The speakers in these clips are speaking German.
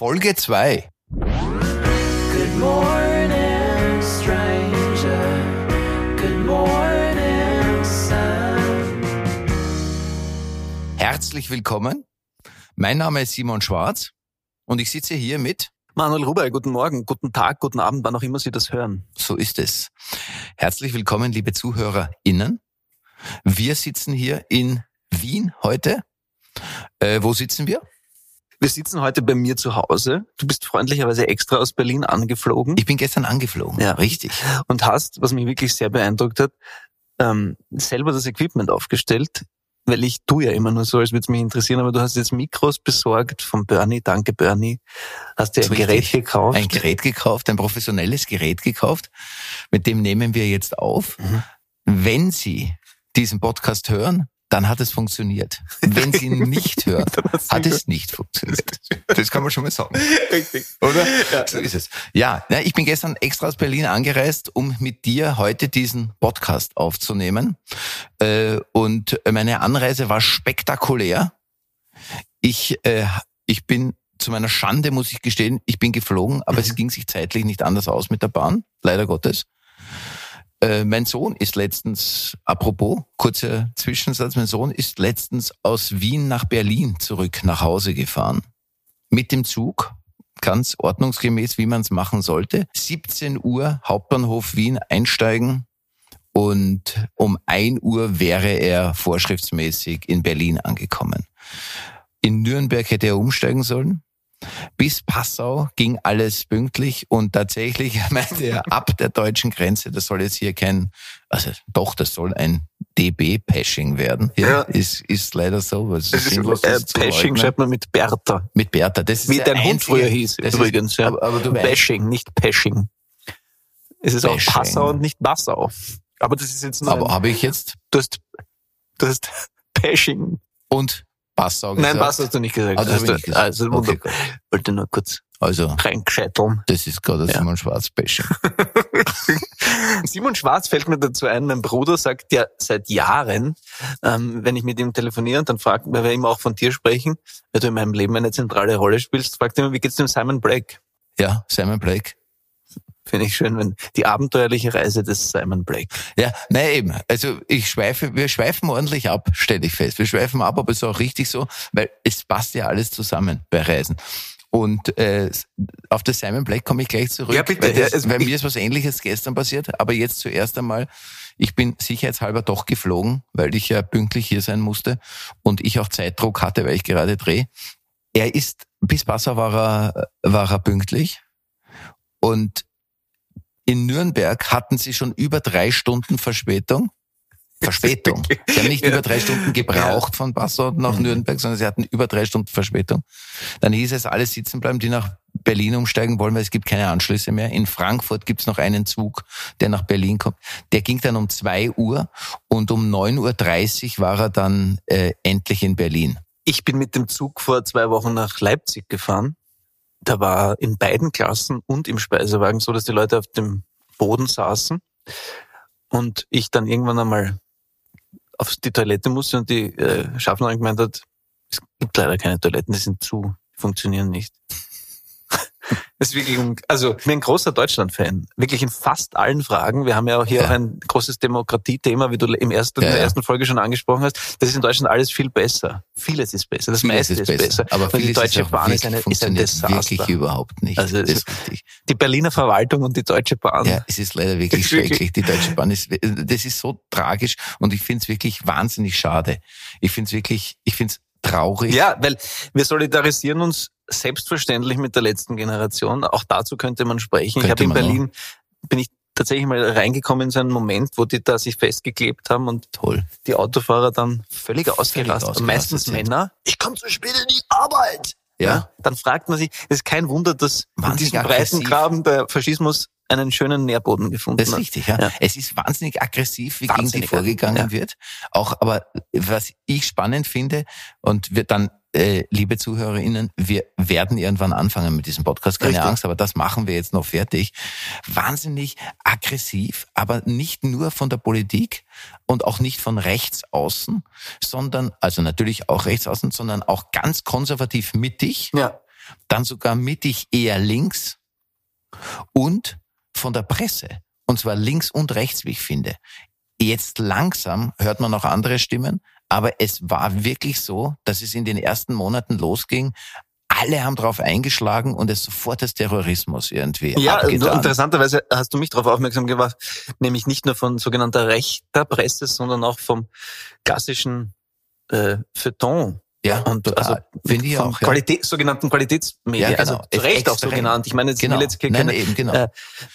Folge 2. Good morning, stranger. Good morning, sun. Herzlich willkommen. Mein Name ist Simon Schwarz und ich sitze hier mit, Manuel Ruber, guten Morgen, guten Tag, guten Abend, wann auch immer Sie das hören. so ist es. Herzlich willkommen, liebe ZuhörerInnen. Wir sitzen hier in Wien heute. Äh, wo sitzen wir? Wir sitzen heute bei mir zu Hause. Du bist freundlicherweise extra aus Berlin angeflogen Ich bin gestern angeflogen. Ja. Richtig. und hast, was mich wirklich sehr beeindruckt hat, ähm, selber das Equipment aufgestellt, weil ich tu ja immer nur so, als würde es mich interessieren, aber du hast jetzt Mikros besorgt von Bernie, danke Bernie, hast dir ein Gerät richtig. gekauft. Ein Gerät gekauft, ein professionelles Gerät gekauft. Mit dem nehmen wir jetzt auf. Mhm. Wenn Sie diesen Podcast hören, dann hat es funktioniert. Wenn Sie ihn nicht hören, hat es nicht funktioniert. Das kann man schon mal sagen. Richtig. Oder? Ja. So ist es. Ja, ich bin gestern extra aus Berlin angereist, um mit dir heute diesen Podcast aufzunehmen. Äh, Und meine Anreise war spektakulär. Ich, äh, ich bin zu meiner Schande, muss ich gestehen, ich bin geflogen, aber es ging sich zeitlich nicht anders aus mit der Bahn, leider Gottes. Äh, mein Sohn ist letztens, apropos, kurzer Zwischensatz, mein Sohn ist letztens aus Wien nach Berlin zurück nach Hause gefahren. Mit dem Zug, ganz ordnungsgemäß, wie man es machen sollte. 17 Uhr Hauptbahnhof Wien einsteigen und um 1 Uhr wäre er vorschriftsmäßig in Berlin angekommen. In Nürnberg hätte er umsteigen sollen. Bis Passau ging alles pünktlich und tatsächlich meinte er ab der deutschen Grenze, das soll jetzt hier kein, also doch, das soll ein DB-Pashing werden. Hier Ja. ist, ist leider so. Was Das ist, sinnlos, äh, leugnen. schreibt man mit Bertha. Mit Bertha. Das ist Wie dein Hund früher hieß, übrigens. Ist, ja. aber, aber du weißt, Bashing, nicht Pashing. Es ist auch Bashing. Passau und nicht Passau. Aber das ist jetzt nur aber habe ich jetzt du hast, du hast Pashing. und Passau gesagt? Nein, Passau hast du nicht gesagt. Also, Hast hab du, ich nicht gesagt. also Okay, gut. wollte nur kurz Also, reingescheiteln. das ist gerade Ja. Simon Schwarz Bashing. Simon Schwarz fällt mir dazu ein, mein Bruder sagt ja seit Jahren, ähm, wenn ich mit ihm telefoniere und dann fragt, weil wir immer auch von dir sprechen, weil du in meinem Leben eine zentrale Rolle spielst, fragt er immer, wie geht's dem Simon Blake? Ja, Simon Blake. Finde ich schön, wenn die abenteuerliche Reise des Simon Blake. Ja, nein, eben. Also ich schweife, wir schweifen ordentlich ab, stelle ich fest. Wir schweifen ab, aber es ist auch richtig so, weil es passt ja alles zusammen bei Reisen. Und äh, auf das Simon Black komme ich gleich zurück. Ja, bitte. Weil, das, es- weil mir ist was ähnliches gestern passiert, aber jetzt zuerst einmal, ich bin sicherheitshalber doch geflogen, weil ich ja pünktlich hier sein musste und ich auch Zeitdruck hatte, weil ich gerade drehe. Er ist, bis Passau war er, war er pünktlich und in Nürnberg hatten sie schon über drei Stunden Verspätung. Verspätung. Sie haben nicht Ja. über drei Stunden gebraucht von Passau nach Mhm. Nürnberg, sondern sie hatten über drei Stunden Verspätung. Dann hieß es, alle sitzen bleiben, die nach Berlin umsteigen wollen, weil es gibt keine Anschlüsse mehr. In Frankfurt gibt es noch einen Zug, der nach Berlin kommt. Der ging dann um zwei Uhr und um 9.30 Uhr war er dann äh, endlich in Berlin. Ich bin mit dem Zug vor zwei Wochen nach Leipzig gefahren. Da war in beiden Klassen und im Speisewagen so, dass die Leute auf dem Boden saßen und ich dann irgendwann einmal auf die Toilette musste und die äh, Schaffnerin gemeint hat, es gibt leider keine Toiletten, die sind zu, die funktionieren nicht. Ist wirklich, un- also ich bin ein großer Deutschland-Fan. Wirklich in fast allen Fragen. Wir haben ja auch hier Ja. auch ein großes Demokratiethema, wie du im ersten, Ja, in der ersten Folge schon angesprochen hast. Das ist in Deutschland alles viel besser. Vieles ist besser. Das meiste ist besser. Aber die deutsche ist Bahn ist, wirklich, eine, ist ein Desaster. wirklich überhaupt nicht. Also das ist richtig. Die Berliner Verwaltung und die Deutsche Bahn. Ja, es ist leider wirklich Ist wirklich- schrecklich. Die Deutsche Bahn ist, das ist so tragisch und ich finde es wirklich wahnsinnig schade. Ich finde es wirklich, ich finde es traurig. Ja, weil wir solidarisieren uns selbstverständlich mit der letzten Generation. Auch dazu könnte man sprechen. ich Könnte habe in man auch. Berlin, bin ich tatsächlich mal reingekommen in so einen Moment, wo die da sich festgeklebt haben und Toll. die Autofahrer dann völlig ausgerastet. ausgerastet Meistens sind. Männer. Ich komme zu spät in die Arbeit. Ja. Dann fragt man sich, es ist kein Wunder, dass in Wahnsinnig diesem aggressiv. Breitengraben der Faschismus einen schönen Nährboden gefunden Das ist hat. richtig, ja. Ja. Es ist wahnsinnig aggressiv, wie gegen die Wahnsinnig, vorgegangen ja. wird. Auch, aber was ich spannend finde, und wir dann, äh, liebe ZuhörerInnen, wir werden irgendwann anfangen mit diesem Podcast, keine Richtig. Angst, aber das machen wir jetzt noch fertig. Wahnsinnig aggressiv, aber nicht nur von der Politik und auch nicht von rechts außen, sondern, also natürlich auch rechts außen, sondern auch ganz konservativ mittig Ja. dann sogar mittig eher links und von der Presse. Und zwar links und rechts, wie ich finde. Jetzt langsam hört man noch andere Stimmen, aber es war wirklich so, dass es in den ersten Monaten losging. Alle haben drauf eingeschlagen und es sofort als Terrorismus irgendwie Ja, abgetan. interessanterweise hast du mich darauf aufmerksam gemacht, nämlich nicht nur von sogenannter rechter Presse, sondern auch vom klassischen äh, Feuilleton. Ja, Und total. also Finde ich auch, ja. Qualität, sogenannten Qualitätsmedien, Ja, genau. also zu Recht auch so genannt. Ich meine, jetzt Genau. will jetzt hier Nein, keine eben, genau. äh,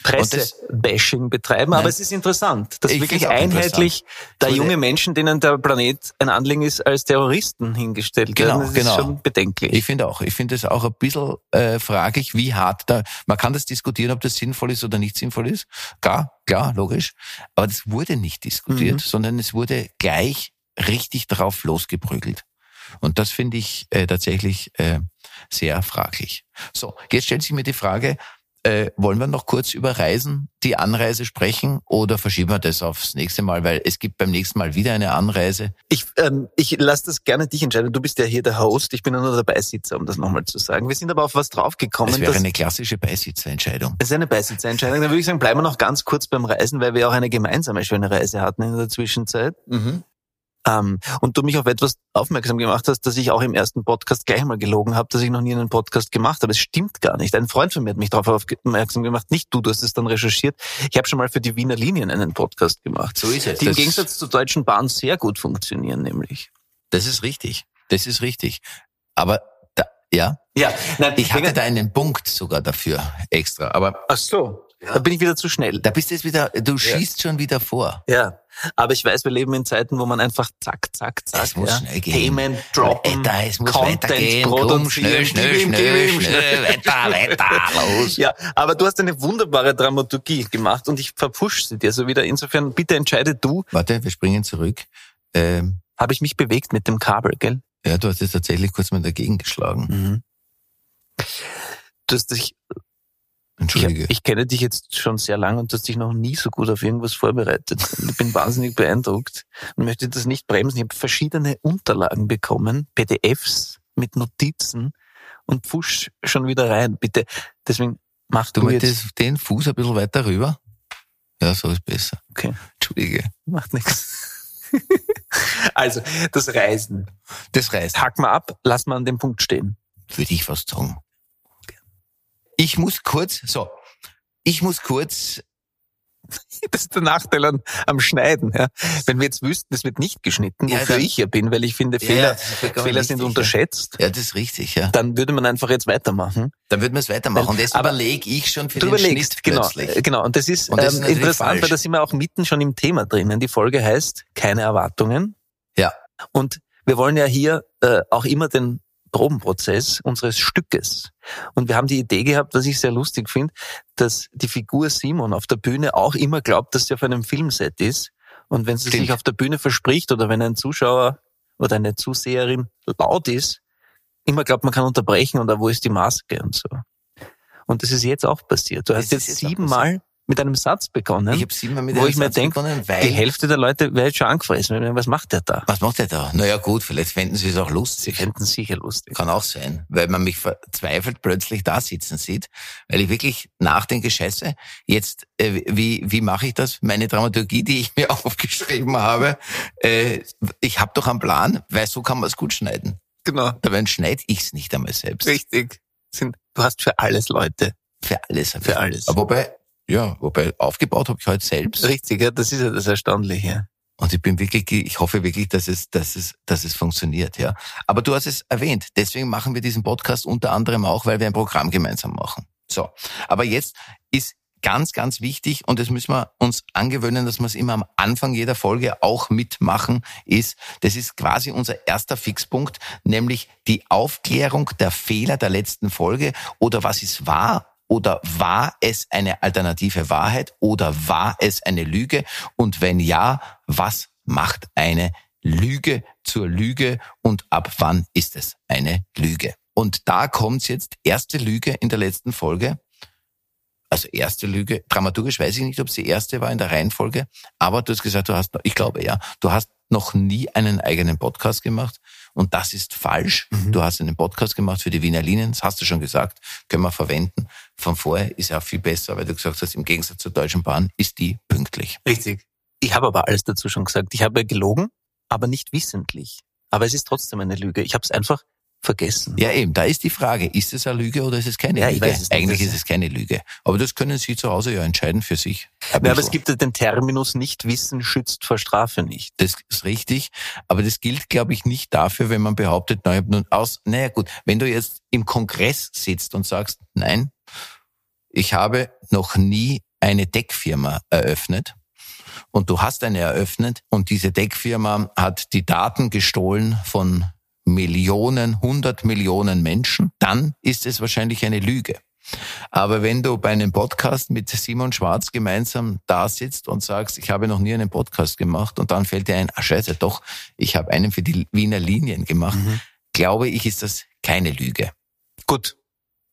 Presse-Bashing betreiben, aber Nein. es ist interessant, dass Ich wirklich einheitlich da junge Menschen, denen der Planet ein Anliegen ist, als Terroristen hingestellt Genau, werden. Das genau. ist schon bedenklich. Ich finde auch. Ich finde es auch ein bisschen äh, fraglich, wie hart da. Man kann das diskutieren, ob das sinnvoll ist oder nicht sinnvoll ist. Klar, klar, logisch. Aber das wurde nicht diskutiert, Mhm. sondern es wurde gleich richtig drauf losgeprügelt. Und das finde ich äh, tatsächlich äh, sehr fraglich. So, jetzt stellt sich mir die Frage, äh, wollen wir noch kurz über Reisen, die Anreise sprechen oder verschieben wir das aufs nächste Mal, weil es gibt beim nächsten Mal wieder eine Anreise. Ich, ähm, ich lasse das gerne dich entscheiden. Du bist ja hier der Host. Ich bin ja nur der Beisitzer, um das nochmal zu sagen. Wir sind aber auf was draufgekommen. Das wäre dass- eine klassische Beisitzerentscheidung. es ist eine Beisitzerentscheidung. Dann würde ich sagen, bleiben wir noch ganz kurz beim Reisen, weil wir auch eine gemeinsame schöne Reise hatten in der Zwischenzeit. Ähm, und du mich auf etwas aufmerksam gemacht hast, dass ich auch im ersten Podcast gleich mal gelogen habe, dass ich noch nie einen Podcast gemacht habe. Es stimmt gar nicht. Ein Freund von mir hat mich darauf aufmerksam gemacht. Nicht du, du hast es dann recherchiert. Ich habe schon mal für die Wiener Linien einen Podcast gemacht. So ist es. Die im Gegensatz zur Deutschen Bahn sehr gut funktionieren, nämlich. Das ist richtig. Das ist richtig. Aber da, ja, Ja, nein, ich hatte da einen Punkt sogar dafür extra. Aber Ach so. Da bin ich wieder zu schnell. da bist du jetzt wieder, du schießt schon wieder vor. Ja, aber ich weiß, wir leben in Zeiten, wo man einfach zack, zack, zack, Es muss ja, schnell gehen. Themen droppen, Alter, es muss Content weitergehen. Komm, schnell, schnell, schnell, ihm, schnell, weiter, weiter, los. Ja, aber du hast eine wunderbare Dramaturgie gemacht und ich verpush sie dir so wieder. Insofern, bitte entscheide du, Warte, wir springen zurück. Ähm, habe ich mich bewegt mit dem Kabel, gell? ja, du hast jetzt tatsächlich kurz mal dagegen geschlagen. Mhm. Du hast dich, ich, Entschuldige. ich kenne dich jetzt schon sehr lange und du hast dich noch nie so gut auf irgendwas vorbereitet. Ich bin wahnsinnig beeindruckt und möchte das nicht bremsen. Ich habe verschiedene Unterlagen bekommen, PDFs mit Notizen und pfusch schon wieder rein. Bitte, deswegen mach du du, jetzt. den Fuß ein bisschen weiter rüber. Ja, so ist besser. Okay, Entschuldige. macht nichts. Also, das Reisen. Das reißt. Hack mal ab, lass mal an dem Punkt stehen. würde ich fast sagen. Ich muss kurz, so, ich muss kurz, Das ist der Nachteil an, am Schneiden. Ja. Wenn wir jetzt wüssten, es wird nicht geschnitten, Ja, wofür dann- ich hier bin, weil ich finde, Ja, Fehler, das vollkommen Fehler sind richtig, unterschätzt, ja, das ist richtig, ja. dann würde man einfach jetzt weitermachen. Dann würden wir es weitermachen. Und Aber überlege ich schon für Du den Schnitt genau, plötzlich. äh, genau. Und das ist, Und das ist ähm, interessant, falsch. weil da sind wir auch mitten schon im Thema drinnen. Die Folge heißt keine Erwartungen. Ja. Und wir wollen ja hier äh, auch immer den Probenprozess unseres Stückes. Und wir haben die Idee gehabt, was ich sehr lustig finde, dass die Figur Simon auf der Bühne auch immer glaubt, dass sie auf einem Filmset ist. Und wenn sie Stimmt. sich auf der Bühne verspricht oder wenn ein Zuschauer oder eine Zuseherin laut ist, immer glaubt, man kann unterbrechen und da wo ist die Maske und so. Und das ist jetzt auch passiert. Du Das hast jetzt siebenmal mit einem Satz begonnen, Ich habe siebenmal mit wo einem ich mir Satz denke, begonnen, die weil, Hälfte der Leute wäre jetzt schon angefressen. Was macht der da? was macht der da? Naja gut, vielleicht fänden sie es auch Sie lustig. fänden es sicher lustig. Kann auch sein, weil man mich verzweifelt plötzlich da sitzen sieht, weil ich wirklich nachdenke, scheiße, jetzt, äh, wie, wie mache ich das? Meine Dramaturgie, die ich mir aufgeschrieben habe, äh, ich habe doch einen Plan, weil so kann man es gut schneiden. Genau. Dabei schneide ich es nicht einmal selbst. Richtig. Du hast für alles Leute. Für alles. Für alles. Aber wobei, ja, wobei aufgebaut habe ich heute selbst. Richtig, ja, das ist ja das Erstaunliche. Und ich bin wirklich, ich hoffe wirklich, dass es, dass es, dass es funktioniert, ja. Aber du hast es erwähnt. Deswegen machen wir diesen Podcast unter anderem auch, weil wir ein Programm gemeinsam machen. So. Aber jetzt ist ganz, ganz wichtig und das müssen wir uns angewöhnen, dass wir es immer am Anfang jeder Folge auch mitmachen, ist, das ist quasi unser erster Fixpunkt, nämlich die Aufklärung der Fehler der letzten Folge oder was ist wahr oder war es eine alternative Wahrheit oder war es eine Lüge? Und wenn ja, was macht eine Lüge zur Lüge und ab wann ist es eine Lüge? Und da kommt's jetzt, erste Lüge in der letzten Folge. Also erste Lüge, dramaturgisch weiß ich nicht, ob es die erste war in der Reihenfolge, aber du hast gesagt, du hast, ich glaube ja, du hast noch nie einen eigenen Podcast gemacht und das ist falsch. Mhm. Du hast einen Podcast gemacht für die Wiener Linien, das hast du schon gesagt, können wir verwenden. Von vorher ist ja auch viel besser, weil du gesagt hast, im Gegensatz zur Deutschen Bahn ist die pünktlich. Richtig. Ich habe aber alles dazu schon gesagt. Ich habe gelogen, aber nicht wissentlich. Aber es ist trotzdem eine Lüge. Ich habe es einfach vergessen. Ja, eben, da ist die Frage, ist es eine Lüge oder ist es keine Ja, Lüge? es. Eigentlich ist es keine Lüge. Aber das können Sie zu Hause ja entscheiden für sich. Ja, aber es gibt ja den Terminus nicht wissen schützt vor Strafe nicht. Das ist richtig, aber das gilt, glaube ich, nicht dafür, wenn man behauptet, na, nun aus, naja gut, wenn du jetzt im Kongress sitzt und sagst, nein, ich habe noch nie eine Deckfirma eröffnet und du hast eine eröffnet und diese Deckfirma hat die Daten gestohlen von Millionen, hundert Millionen Menschen, dann ist es wahrscheinlich eine Lüge. Aber wenn du bei einem Podcast mit Simon Schwarz gemeinsam da sitzt und sagst, ich habe noch nie einen Podcast gemacht und dann fällt dir ein, ah scheiße, doch, ich habe einen für die Wiener Linien gemacht, Mhm. glaube ich, ist das keine Lüge. Gut.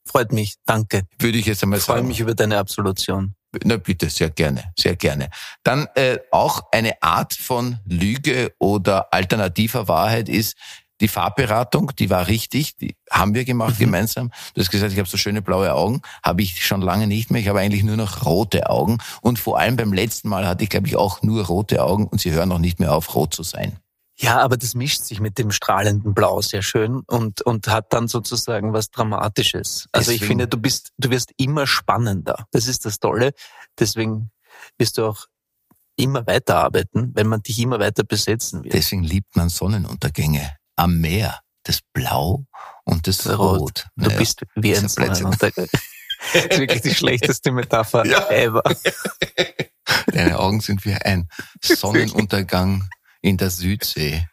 Freut mich. Danke. Würde ich jetzt einmal Ich freue sagen. mich über deine Absolution. Na bitte, sehr gerne, sehr gerne. Dann äh, auch eine Art von Lüge oder alternativer Wahrheit ist die Farbberatung, die war richtig, die haben wir gemacht Mhm. gemeinsam. Du hast gesagt, ich habe so schöne blaue Augen, habe ich schon lange nicht mehr. Ich habe eigentlich nur noch rote Augen und vor allem beim letzten Mal hatte ich, glaube ich, auch nur rote Augen und sie hören noch nicht mehr auf, rot zu sein. Ja, aber das mischt sich mit dem strahlenden Blau sehr schön und, und hat dann sozusagen was Dramatisches. Also ich Deswegen- finde, du bist, du wirst immer spannender. Das ist das Tolle. Deswegen wirst du auch immer weiterarbeiten, wenn man dich immer weiter besetzen wird. Deswegen liebt man Sonnenuntergänge am Meer, das Blau und das Rot. Rot. Du Naja, bist wie ein. Sonnenuntergang. Das ist wirklich die schlechteste Metapher Ja. ever. Deine Augen sind wie ein Sonnenuntergang in der Südsee.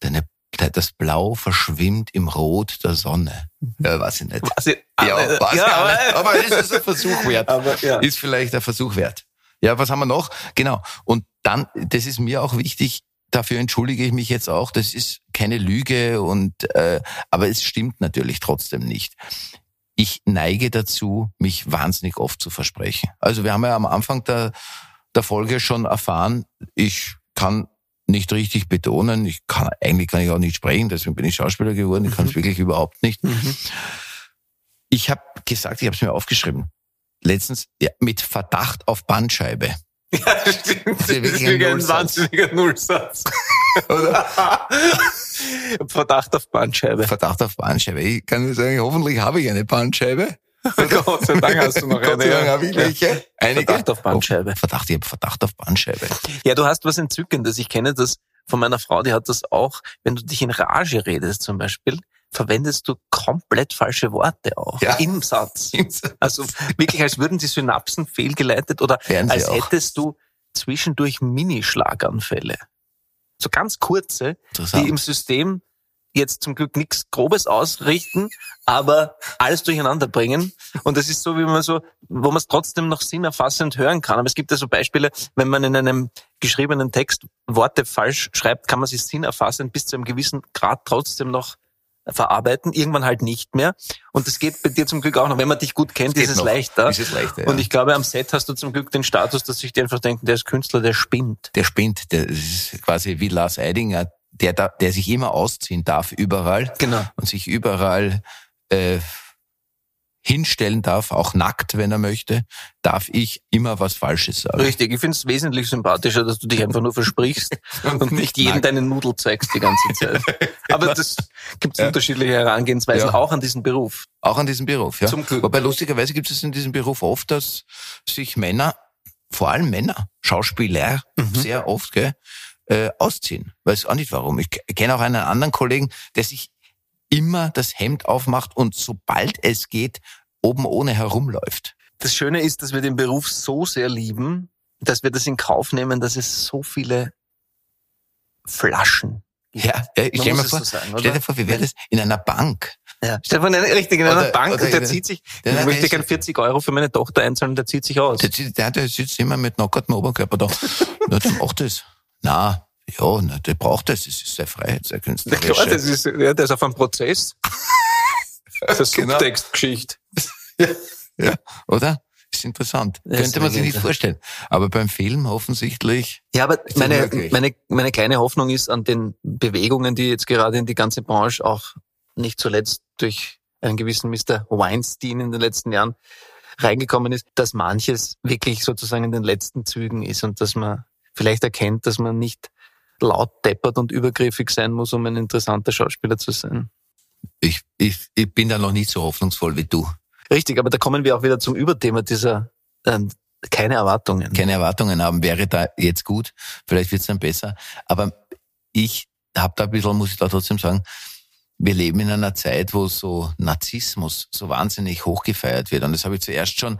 Deine, das Blau verschwimmt im Rot der Sonne. Ja, weiß ich nicht. Also, Ja, aber- weiß ich ja, nicht. aber- aber es ist ein Versuch wert. aber ja. Ist vielleicht ein Versuch wert. Ja, was haben wir noch? Genau. Und dann, das ist mir auch wichtig, dafür entschuldige ich mich jetzt auch, das ist keine Lüge und äh, aber es stimmt natürlich trotzdem nicht. Ich neige dazu, mich wahnsinnig oft zu versprechen. Also wir haben ja am Anfang der, der Folge schon erfahren, ich kann nicht richtig betonen, ich kann eigentlich kann ich auch nicht sprechen, deswegen bin ich Schauspieler geworden, ich kann es wirklich überhaupt nicht. Mhm. Ich habe gesagt, ich habe es mir aufgeschrieben. Letztens ja, mit Verdacht auf Bandscheibe. Ja, stimmt. Das ist wirklich ein wirklich ein Nullsatz. wahnsinniger Nullsatz. Verdacht auf Bandscheibe. Verdacht auf Bandscheibe. Ich kann nur sagen, hoffentlich habe ich eine Bandscheibe. Gott sei Dank hast du noch Gott sei eine. Dank habe ich welche. Einige. Verdacht auf Bandscheibe. Oh, Verdacht, ich habe Verdacht auf Bandscheibe. Ja, du hast was Entzückendes. Ich kenne das von meiner Frau, die hat das auch. Wenn du dich in Rage redest zum Beispiel, verwendest du komplett falsche Worte auch Ja. im Satz. Also wirklich, als würden die Synapsen fehlgeleitet oder Werden als hättest du zwischendurch Minischlaganfälle. So ganz kurze, die im System jetzt zum Glück nichts Grobes ausrichten, aber alles durcheinander bringen. Und das ist so, wie man so, wo man es trotzdem noch sinnerfassend hören kann. Aber es gibt ja so Beispiele, wenn man in einem geschriebenen Text Worte falsch schreibt, kann man sich sinnerfassend bis zu einem gewissen Grad trotzdem noch verarbeiten, irgendwann halt nicht mehr. Und das geht bei dir zum Glück auch noch. Wenn man dich gut kennt, ist es leichter. Ist es leichter, ja. Und ich glaube, am Set hast du zum Glück den Status, dass sich die einfach denken, der ist Künstler, der spinnt. der spinnt, der das ist quasi wie Lars Eidinger, der, da, der sich immer ausziehen darf überall Genau. und sich überall äh, hinstellen darf, auch nackt, wenn er möchte, darf ich immer was Falsches sagen. Richtig, ich finde es wesentlich sympathischer, dass du dich einfach nur versprichst und nicht jedem nackt. deine Nudel zeigst die ganze Zeit. Aber das gibt Ja. unterschiedliche Herangehensweisen Ja. auch an diesen Beruf. Auch an diesem Beruf, ja. Zum Glück. Wobei lustigerweise gibt es in diesem Beruf oft, dass sich Männer, vor allem Männer, Schauspieler, Mhm. sehr oft, gell, äh, ausziehen. Weiß auch nicht warum. Ich kenne auch einen anderen Kollegen, der sich immer das Hemd aufmacht und sobald es geht, oben ohne herumläuft. Das Schöne ist, dass wir den Beruf so sehr lieben, dass wir das in Kauf nehmen, dass es so viele Flaschen gibt. Ja, ja ich stell, mir vor, so sagen, stell dir vor, wie wäre das in einer Bank? Ja. Stefan, richtig in einer Oder- Bank oder und der zieht sich, Der- ich der möchte ist- gerne 40 Euro für meine Tochter einzahlen, der zieht sich aus. Der, der, der sitzt immer mit nackertem Oberkörper da. Na, der macht das. Na, ja, na, der braucht das. Es ist sehr Freiheit, sehr Ja, künstlerisch. klar, das ist, ja, der ist auf einem Prozess. Das ist eine Genau. Subtextgeschichte. Ja, oder? ist interessant. Das Könnte man sich nicht vorstellen. Aber beim Film offensichtlich. Ja, aber meine, meine, meine kleine Hoffnung ist an den Bewegungen, die jetzt gerade in die ganze Branche auch nicht zuletzt durch einen gewissen Mr. Weinstein in den letzten Jahren reingekommen ist, dass manches wirklich sozusagen in den letzten Zügen ist und dass man vielleicht erkennt, dass man nicht laut deppert und übergriffig sein muss, um ein interessanter Schauspieler zu sein. Ich, ich, ich bin da noch nicht so hoffnungsvoll wie du. Richtig, aber da kommen wir auch wieder zum Überthema dieser ähm, keine Erwartungen. Keine Erwartungen haben, wäre da jetzt gut. Vielleicht wird es dann besser. Aber ich habe da ein bisschen, muss ich da trotzdem sagen, wir leben in einer Zeit, wo so Narzissmus so wahnsinnig hochgefeiert wird. Und das habe ich zuerst schon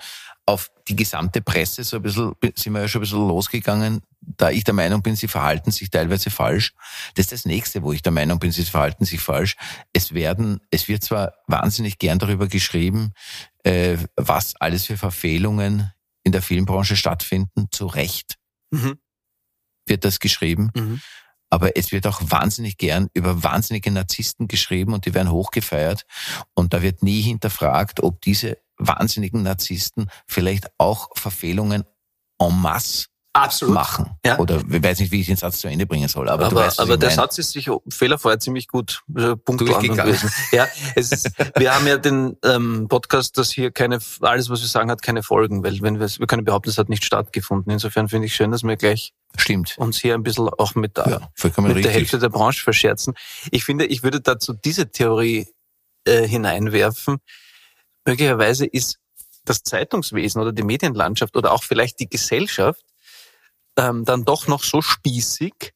auf die gesamte Presse so ein bisschen, sind wir ja schon ein bisschen losgegangen, da ich der Meinung bin, sie verhalten sich teilweise falsch. Das ist das nächste, wo ich der Meinung bin, sie verhalten sich falsch. Es werden, es wird zwar wahnsinnig gern darüber geschrieben, äh, was alles für Verfehlungen in der Filmbranche stattfinden, zu Recht Mhm. wird das geschrieben. Mhm. Aber es wird auch wahnsinnig gern über wahnsinnige Narzissten geschrieben und die werden hochgefeiert. Und da wird nie hinterfragt, ob diese wahnsinnigen Narzissten vielleicht auch Verfehlungen en masse Absolut. machen. Ja. Oder ich weiß nicht, wie ich den Satz zu Ende bringen soll. Aber, Aber, weißt, aber der meine. Satz ist sicher fehlerfrei ziemlich gut äh, gewesen. Ja, es ist, wir haben ja den ähm, Podcast, dass hier keine alles, was wir sagen, hat keine Folgen, weil wenn wir wir können behaupten, es hat nicht stattgefunden. Insofern finde ich schön, dass wir gleich Stimmt. uns hier ein bisschen auch mit der, Ja, mit der. Hälfte der Branche verscherzen. Ich finde, ich würde dazu diese Theorie äh, hineinwerfen. Möglicherweise ist das Zeitungswesen oder die Medienlandschaft oder auch vielleicht die Gesellschaft ähm, dann doch noch so spießig,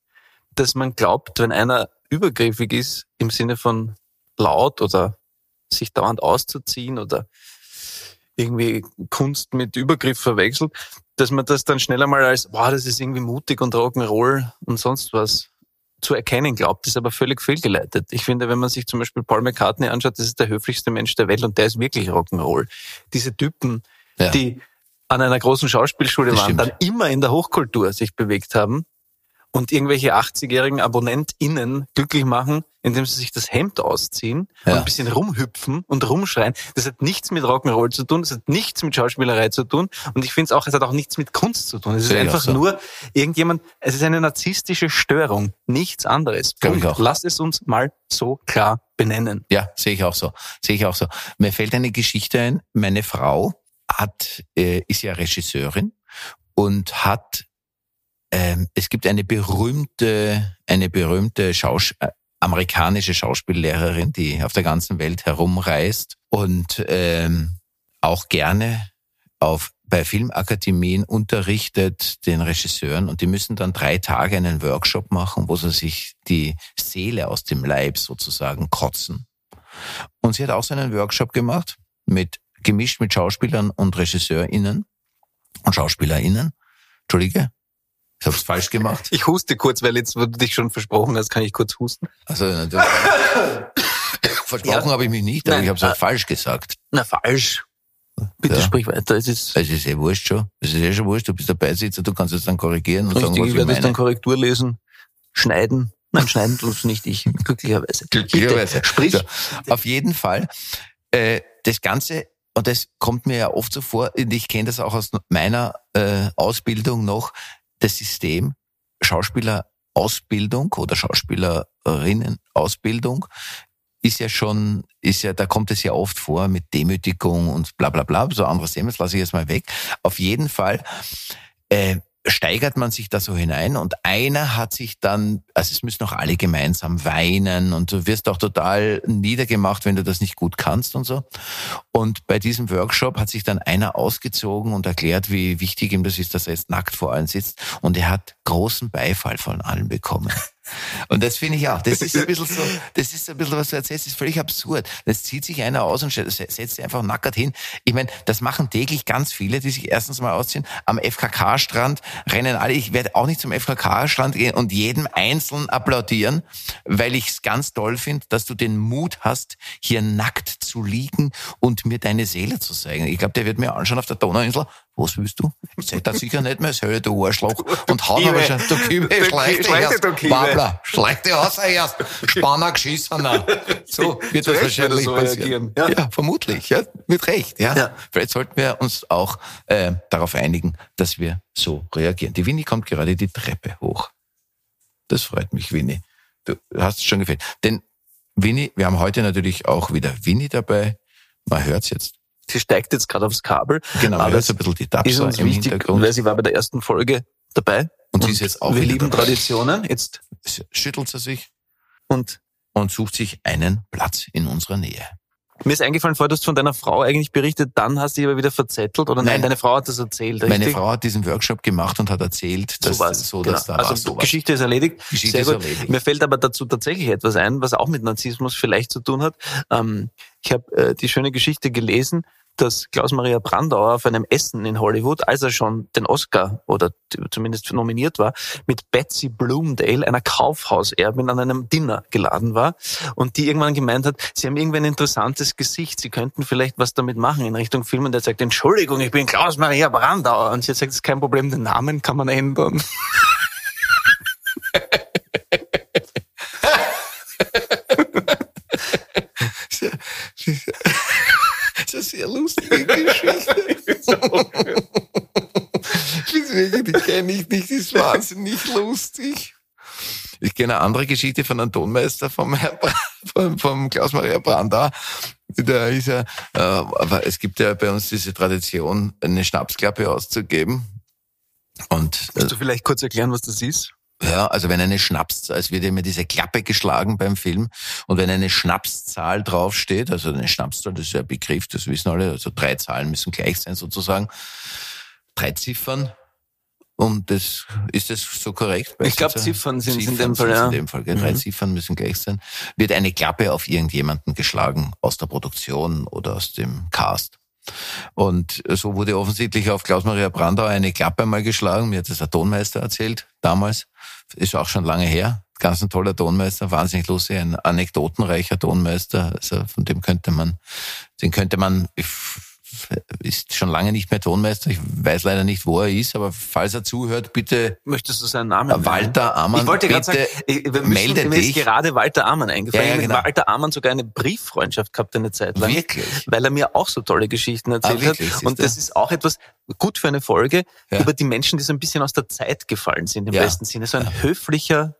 dass man glaubt, wenn einer übergriffig ist im Sinne von laut oder sich dauernd auszuziehen oder irgendwie Kunst mit Übergriff verwechselt, dass man das dann schneller mal als, boah, das ist irgendwie mutig und Rock'n'Roll und sonst was zu erkennen glaubt, ist aber völlig fehlgeleitet. Ich finde, wenn man sich zum Beispiel Paul McCartney anschaut, das ist der höflichste Mensch der Welt und der ist wirklich Rock'n'Roll. Diese Typen, Ja. die an einer großen Schauspielschule Das waren, stimmt. dann immer in der Hochkultur sich bewegt haben und irgendwelche 80-jährigen AbonnentInnen glücklich machen, indem sie sich das Hemd ausziehen Ja. und ein bisschen rumhüpfen und rumschreien. Das hat nichts mit Rock'n'Roll zu tun, das hat nichts mit Schauspielerei zu tun und ich finde es auch, es hat auch nichts mit Kunst zu tun. Es ist ich einfach so. nur irgendjemand, es ist eine narzisstische Störung, nichts anderes. Punkt. auch. Lass es uns mal so klar benennen. Ja, sehe ich auch so. Sehe ich auch so. Mir fällt eine Geschichte ein. Meine Frau hat, äh, ist ja Regisseurin und hat, ähm, es gibt eine berühmte, eine berühmte Schaus äh, amerikanische Schauspiellehrerin, die auf der ganzen Welt herumreist und ähm, auch gerne auf bei Filmakademien unterrichtet den Regisseuren und die müssen dann drei Tage einen Workshop machen, wo sie sich die Seele aus dem Leib sozusagen kotzen. Und sie hat auch so einen Workshop gemacht, mit, gemischt mit Schauspielern und RegisseurInnen und SchauspielerInnen. Entschuldige, ich habe es falsch gemacht. Ich huste kurz, weil jetzt, wo du dich schon versprochen hast, kann ich kurz husten. Also natürlich. Versprochen Ja. habe ich mich nicht, aber Nein, ich habe es halt äh, falsch gesagt. Na, falsch. Bitte Ja. sprich weiter. Es ist Es ist eh wurscht schon. Es ist eh schon wurscht. Du bist der Beisitzer, du kannst es dann korrigieren und sagen, richtig. was Ich ich werde es dann. Korrektur lesen, schneiden. Nein, schneiden tust nicht ich, glücklicherweise. Glücklicherweise. Bitte, sprich. So, auf jeden Fall. Äh, das Ganze, und das kommt mir ja oft so vor, und ich kenne das auch aus meiner äh, Ausbildung noch, das System Schauspielerausbildung oder Schauspielerinnenausbildung ist ja schon, ist ja, da kommt es ja oft vor mit Demütigung und bla bla bla, so anderes Thema, das lasse ich jetzt mal weg. Auf jeden Fall äh, steigert man sich da so hinein und einer hat sich dann, also es müssen auch alle gemeinsam weinen und du wirst auch total niedergemacht, wenn du das nicht gut kannst und so. Und bei diesem Workshop hat sich dann einer ausgezogen und erklärt, wie wichtig ihm das ist, dass er jetzt nackt vor allen sitzt und er hat großen Beifall von allen bekommen. Und das finde ich auch. Das ist ein bisschen so, das ist ein bisschen, was du erzählst, ist völlig absurd. Das zieht sich einer aus und setzt sich einfach nackert hin. Ich meine, das machen täglich ganz viele, die sich erstens mal ausziehen. Am FKK-Strand rennen alle. Ich werde auch nicht zum FKK-Strand gehen und jedem Einzelnen applaudieren, weil ich es ganz toll finde, dass du den Mut hast, hier nackt zu liegen und mir deine Seele zu zeigen. Ich glaube, der wird mir anschauen auf der Donauinsel. Was willst du? Ich sag das sicher nicht mehr, soll du Arschloch. Und haut aber schon, du Kübe, Du schleicht Kübe, erst. Wabler, schleicht dich aus erst. Spanner geschissener. So wird das er wahrscheinlich so passieren. reagieren. Ja. vermutlich, ja, mit Recht, ja. Ja. Vielleicht sollten wir uns auch äh, darauf einigen, dass wir so reagieren. Die Winnie kommt gerade die Treppe hoch. Das freut mich, Winnie. Du hast es schon gefällt. Denn Winnie, wir haben heute natürlich auch wieder Winnie dabei. Man hört's jetzt. Sie steigt jetzt gerade aufs Kabel. Genau, man aber hört so ein bisschen die ist Tapser uns im wichtig, Hintergrund. weil sie war bei der ersten Folge dabei. Und sie ist jetzt auch Wir lieben dabei. Traditionen. Jetzt Schüttelt sie sich und und sucht sich einen Platz in unserer Nähe. Mir ist eingefallen, vorher du hast von deiner Frau eigentlich berichtet, dann hast du dich aber wieder verzettelt oder nein, Nein. deine Frau hat das erzählt. Meine richtig? Frau hat diesen Workshop gemacht und hat erzählt, dass so war's. so, genau. dass da also war sowas. Geschichte ist erledigt. Geschichte Sehr ist gut. erledigt. Mir fällt aber dazu tatsächlich etwas ein, was auch mit Narzissmus vielleicht zu tun hat. Ähm, ich habe äh, die schöne Geschichte gelesen, dass Klaus-Maria Brandauer auf einem Essen in Hollywood, als er schon den Oscar oder zumindest nominiert war, mit Betsy Bloomdale, einer Kaufhauserbin, an einem Dinner geladen war und die irgendwann gemeint hat, sie haben irgendwie ein interessantes Gesicht, sie könnten vielleicht was damit machen in Richtung Film und er sagt, Entschuldigung, ich bin Klaus-Maria Brandauer und sie gesagt, es ist kein Problem, den Namen kann man ändern. Das ist eine sehr lustige Geschichte. Das die kenne ich nicht, die ist wahnsinnig lustig. Ich kenne eine andere Geschichte von einem Tonmeister vom, vom, vom Klaus-Maria Brandau. Da ist er, äh, aber es gibt ja bei uns diese Tradition, eine Schnapsklappe auszugeben. Und äh, Kannst du vielleicht kurz erklären, was das ist? Ja, also wenn eine Schnapszahl, es wird immer diese Klappe geschlagen beim Film und wenn eine Schnapszahl draufsteht, also eine Schnapszahl, das ist ja ein Begriff, das wissen alle, also drei Zahlen müssen gleich sein sozusagen, drei Ziffern und das ist das so korrekt? Ich glaub, Weißt du? Ziffern in Ziffern dem Fall, ja. In dem Fall, gell? drei Mhm. Ziffern müssen gleich sein. Wird eine Klappe auf irgendjemanden geschlagen aus der Produktion oder aus dem Cast. Und so wurde offensichtlich auf Klaus-Maria Brandauer eine Klappe mal geschlagen. Mir hat das der Tonmeister erzählt, damals. Ist auch schon lange her. Ganz ein toller Tonmeister, wahnsinnig lustig, ein anekdotenreicher Tonmeister. Also von dem könnte man, den könnte man, ist schon lange nicht mehr Tonmeister. Ich weiß leider nicht, wo er ist, aber falls er zuhört, bitte Möchtest du seinen Namen? Walter Amann, Ich wollte gerade sagen, ich- wir müssen, melde mir ist gerade Walter Amann eingefallen. Ja, ja, Ich habe genau. mit Walter Amann sogar eine Brieffreundschaft gehabt eine Zeit lang. Wirklich? Weil er mir auch so tolle Geschichten erzählt Ah, wirklich? hat. Und das ist auch etwas gut für eine Folge Ja. über die Menschen, die so ein bisschen aus der Zeit gefallen sind, im besten Sinne. So ein höflicher,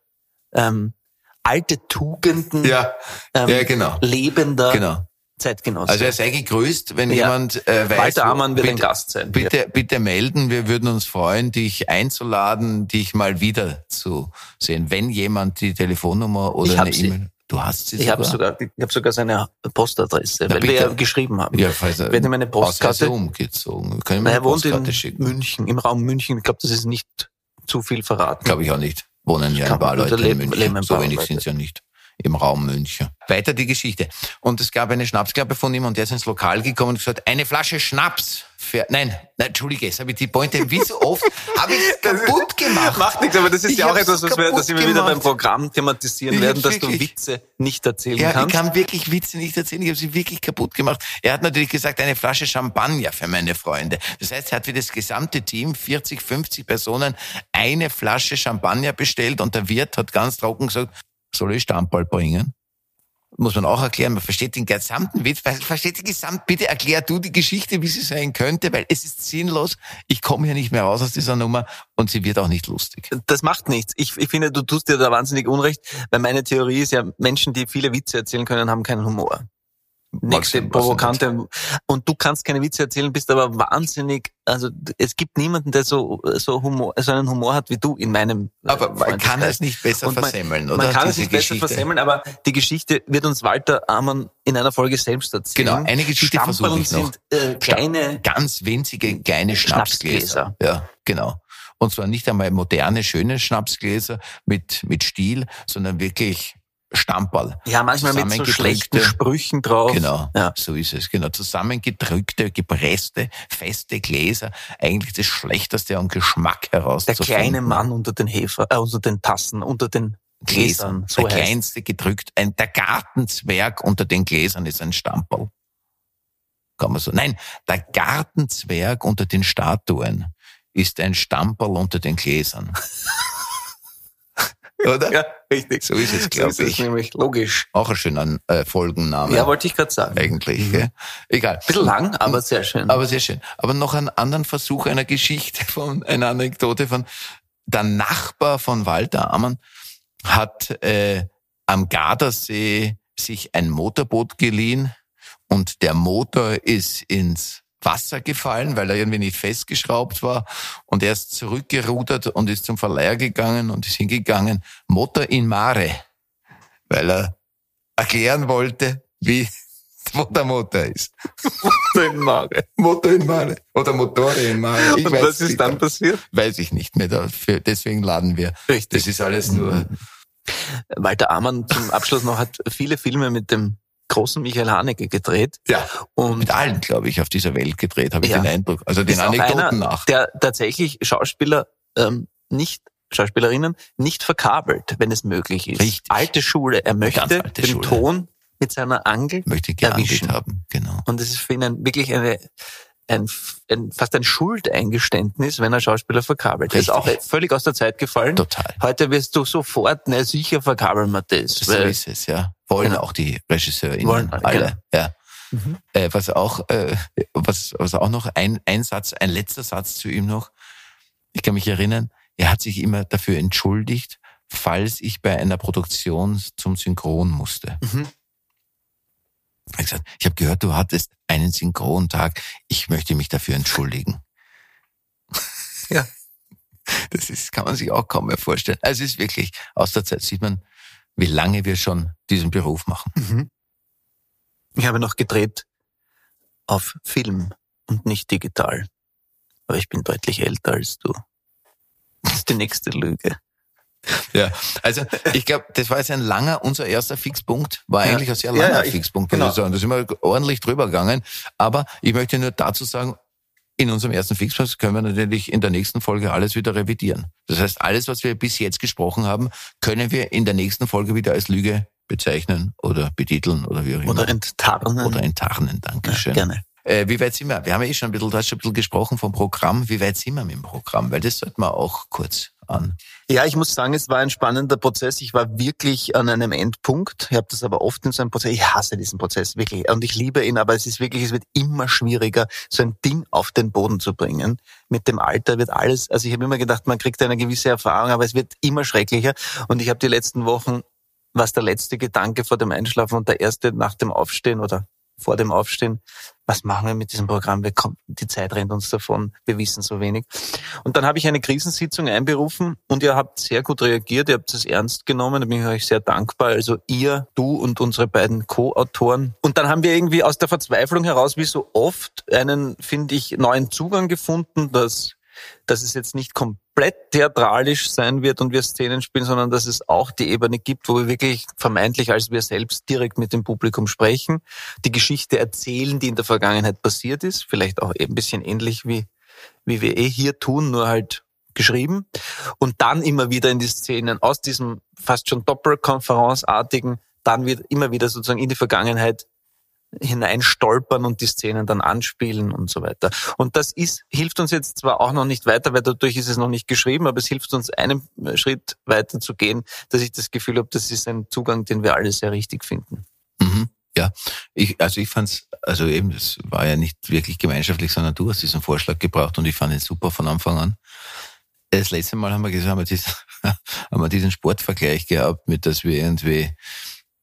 ähm, alte Tugenden Ja, ähm, genau. lebender Genau. Zeitgenosse. Also er sei gegrüßt, wenn Ja. jemand äh, weiß. Walter Amann wird bitte, ein Gast sein. Bitte, bitte melden. Wir würden uns freuen, dich einzuladen, dich mal wieder zu sehen. Wenn jemand die Telefonnummer oder hab eine. E-Mail. Du hast sie Ich habe sogar. sogar, ich habe sogar seine Postadresse, Na, weil wir bitte. ja geschrieben haben. Ja, falls er, werde ihm eine Postkarte- umgezogen. Wir können eine er wohnt in schicken. München, im Raum München. Ich glaube, das ist nicht zu viel verraten. Glaube ich auch nicht. Wohnen ja ein paar Leute in München. leben so wenig sind es ja nicht. Im Raum München. Weiter die Geschichte. Und es gab eine Schnapsklappe von ihm und der ist ins Lokal gekommen und gesagt, eine Flasche Schnaps. Für, nein, nein, entschuldige, jetzt habe ich die Pointe, wie so oft, habe ich kaputt gemacht. Macht nichts, aber das ist Ich ja auch etwas, was wir, dass wir wieder beim Programm thematisieren Ich werden, dass du wirklich- Witze nicht erzählen Ja, ich kannst. kann wirklich Witze nicht erzählen. Ich habe sie wirklich kaputt gemacht. Er hat natürlich gesagt, eine Flasche Champagner für meine Freunde. Das heißt, er hat für das gesamte Team, 40, 50 Personen, eine Flasche Champagner bestellt und der Wirt hat ganz trocken gesagt, soll ich Stammball bringen? Muss man auch erklären, man versteht den gesamten Witz, versteht die gesamt, bitte erklär du die Geschichte, wie sie sein könnte, weil es ist sinnlos. Ich komme hier nicht mehr raus aus dieser Nummer und sie wird auch nicht lustig. Das macht nichts. Ich, ich finde, du tust dir da wahnsinnig Unrecht, weil meine Theorie ist ja, Menschen, die viele Witze erzählen können, haben keinen Humor. Nächste provokante. Und du kannst keine Witze erzählen, bist aber wahnsinnig, also es gibt niemanden, der so, so Humor, so einen Humor hat wie du in meinem äh, Aber man kann es nicht besser man- versemmeln, oder? Man kann es nicht besser Geschichte. versemmeln, aber die Geschichte wird uns Walter Amann in einer Folge selbst erzählen. Genau, eine Geschichte versuche ich noch. sind äh, kleine, ganz winzige kleine Schnapsgläser. Schnapsgläser. Ja, genau. Und zwar nicht einmal moderne, schöne Schnapsgläser mit, mit Stiel, sondern wirklich Stamperl. ja, manchmal mit so schlechten Sprüchen drauf. Genau, Ja. so ist es. Genau, zusammengedrückte, gepresste, feste Gläser. Eigentlich das Schlechteste an Geschmack heraus. Der kleine. Mann unter den Hefer, äh, unter den Tassen, unter den Gläsern. Gläsern. So der heißt. kleinste gedrückt. Ein, der Gartenzwerg unter den Gläsern ist ein Stamperl. kann man so. Nein, der Gartenzwerg unter den Statuen ist ein Stamperl unter den Gläsern. Oder? Ja, richtig. So ist es, glaube ist es ich. nämlich logisch. Auch ein schöner äh, Folgenname. Ja, wollte ich gerade sagen. Ein eigentlich. Gell? Egal. bisschen lang, aber sehr schön. Aber sehr schön. Aber noch einen anderen Versuch einer Geschichte von einer Anekdote von der Nachbar von Walter Ammann hat äh, am Gardasee sich ein Motorboot geliehen und der Motor ist ins Wasser gefallen, weil er irgendwie nicht festgeschraubt war und er ist zurückgerudert und ist zum Verleiher gegangen und ist hingegangen, Motor in Mare, weil er erklären wollte, wie wo der Motor ist. Den Mare. Motor in Mare. Oder Motore in Mare. Ich Und was ist dann passiert? Weiß ich nicht mehr. Dafür, deswegen laden wir. Richtig. Das ist alles nur. Walter Amann zum Abschluss noch hat viele Filme mit dem großen Michael Haneke gedreht. Ja. Und Mit allen, glaube ich, auf dieser Welt gedreht, habe ich Ja. den Eindruck. Also den Anekdoten einer, nach. der tatsächlich Schauspieler ähm, nicht Schauspielerinnen nicht verkabelt, wenn es möglich ist. Richtig. Alte Schule. Er möchte den Schule. Ton mit seiner Angel Möchte erwischen. haben. Genau. Und es ist für ihn ein, wirklich eine, ein, ein, fast ein Schuldeingeständnis, wenn er Schauspieler verkabelt. Das ist auch Richtig. völlig aus der Zeit gefallen. Total. Heute wirst du sofort, na sicher verkabeln wir das. So ist es, ja. Wollen Genau. auch die RegisseurInnen Wollen alle, alle. Ja. Mhm. Äh, was auch, äh, was, was auch noch ein, ein Satz, ein letzter Satz zu ihm noch. Ich kann mich erinnern, er hat sich immer dafür entschuldigt, falls ich bei einer Produktion zum Synchron musste. Mhm. Er hat gesagt, ich habe gehört, du hattest einen Synchrontag. Ich möchte mich dafür entschuldigen. Ja. Das ist, kann man sich auch kaum mehr vorstellen. Also es ist wirklich, aus der Zeit sieht man, wie lange wir schon diesen Beruf machen. Mhm. Ich habe noch gedreht auf Film und nicht digital. Aber ich bin deutlich älter als du. Das ist die nächste Lüge. Ja, also ich glaube, das war jetzt ein langer, unser erster Fixpunkt, war Ja. eigentlich ein sehr Ja, langer ja, ich- Fixpunkt, muss genau. ich sagen. Da sind wir ordentlich drüber gegangen. Aber ich möchte nur dazu sagen, in unserem ersten Fixpunkt können wir natürlich in der nächsten Folge alles wieder revidieren. Das heißt, alles, was wir bis jetzt gesprochen haben, können wir in der nächsten Folge wieder als Lüge bezeichnen oder betiteln oder wie auch immer. Oder enttarnen. oder enttarnen. ja, Dankeschön. gerne. Äh, wie weit sind wir? Wir haben ja eh schon ein bisschen, du hast schon ein bisschen gesprochen vom Programm. Wie weit sind wir mit dem Programm? Weil das sollten wir auch kurz an. Ja, ich muss sagen, es war ein spannender Prozess. Ich war wirklich an einem Endpunkt. Ich habe das aber oft in so einem Prozess. Ich hasse diesen Prozess wirklich und ich liebe ihn, aber es ist wirklich, es wird immer schwieriger, so ein Ding auf den Boden zu bringen. Mit dem Alter wird alles. Also ich habe immer gedacht, man kriegt eine gewisse Erfahrung, aber es wird immer schrecklicher. Und ich habe die letzten Wochen, was der letzte Gedanke vor dem Einschlafen und der erste nach dem Aufstehen oder vor dem Aufstehen, was machen wir mit diesem Programm? Wir kommen, die Zeit rennt uns davon, wir wissen so wenig. Und dann habe ich eine Krisensitzung einberufen und ihr habt sehr gut reagiert, ihr habt es ernst genommen, da bin ich euch sehr dankbar. Also ihr, du und unsere beiden Co-Autoren. Und dann haben wir irgendwie aus der Verzweiflung heraus, wie so oft, einen, finde ich, neuen Zugang gefunden, dass dass es jetzt nicht komplett theatralisch sein wird und wir Szenen spielen, sondern dass es auch die Ebene gibt, wo wir wirklich vermeintlich als wir selbst direkt mit dem Publikum sprechen, die Geschichte erzählen, die in der Vergangenheit passiert ist, vielleicht auch ein bisschen ähnlich wie, wie wir eh hier tun, nur halt geschrieben. Und dann immer wieder in die Szenen aus diesem fast schon Doppelkonferenzartigen dann wird immer wieder sozusagen in die Vergangenheit hineinstolpern und die Szenen dann anspielen und so weiter. Und das ist, hilft uns jetzt zwar auch noch nicht weiter, weil dadurch ist es noch nicht geschrieben, aber es hilft uns einen Schritt weiter zu gehen, dass ich das Gefühl habe, das ist ein Zugang, den wir alle sehr richtig finden. Mhm. Ja, ich, also ich fand's, also eben, das war ja nicht wirklich gemeinschaftlich, sondern du hast diesen Vorschlag gebracht und ich fand ihn super von Anfang an. Das letzte Mal haben wir gesagt, haben wir, diesen, haben wir diesen Sportvergleich gehabt, mit dass wir irgendwie,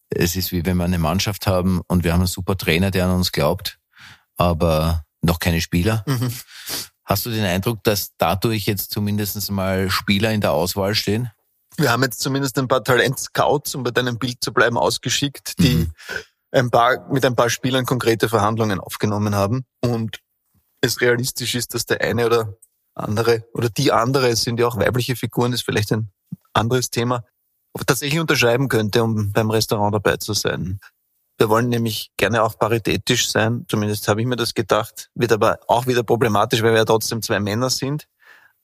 es ist wie wenn wir eine Mannschaft haben und wir haben einen super Trainer, der an uns glaubt, aber noch keine Spieler. Hast du den Eindruck, dass dadurch jetzt zumindest mal Spieler in der Auswahl stehen? Wir haben jetzt zumindest ein paar Talent-Scouts, um bei deinem Bild zu bleiben, ausgeschickt, die ein paar, mit ein paar Spielern konkrete Verhandlungen aufgenommen haben und es realistisch ist, dass der eine oder andere oder die andere, es sind ja auch weibliche Figuren, ist vielleicht ein anderes Thema, tatsächlich unterschreiben könnte, um beim Restaurant dabei zu sein. Wir wollen nämlich gerne auch paritätisch sein, zumindest habe ich mir das gedacht, wird aber auch wieder problematisch, weil wir ja trotzdem zwei Männer sind,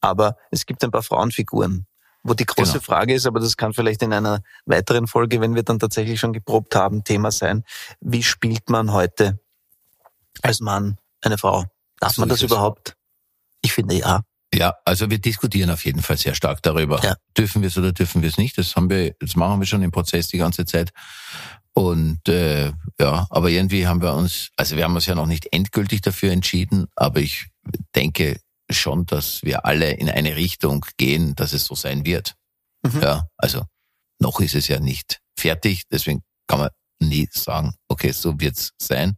aber es gibt ein paar Frauenfiguren, wo die große Genau. Frage ist, aber das kann vielleicht in einer weiteren Folge, wenn wir dann tatsächlich schon geprobt haben, Thema sein, wie spielt man heute als Mann eine Frau. Darf So man das überhaupt? Ich finde ja. Ja, also wir diskutieren auf jeden Fall sehr stark darüber. Ja. Dürfen wir es oder dürfen wir es nicht? Das haben wir, das machen wir schon im Prozess die ganze Zeit. Und äh, ja, aber irgendwie haben wir uns, also wir haben uns ja noch nicht endgültig dafür entschieden, aber ich denke schon, dass wir alle in eine Richtung gehen, dass es so sein wird. Mhm. Ja, also noch ist es ja nicht fertig, deswegen kann man nie sagen, okay, so wird's sein.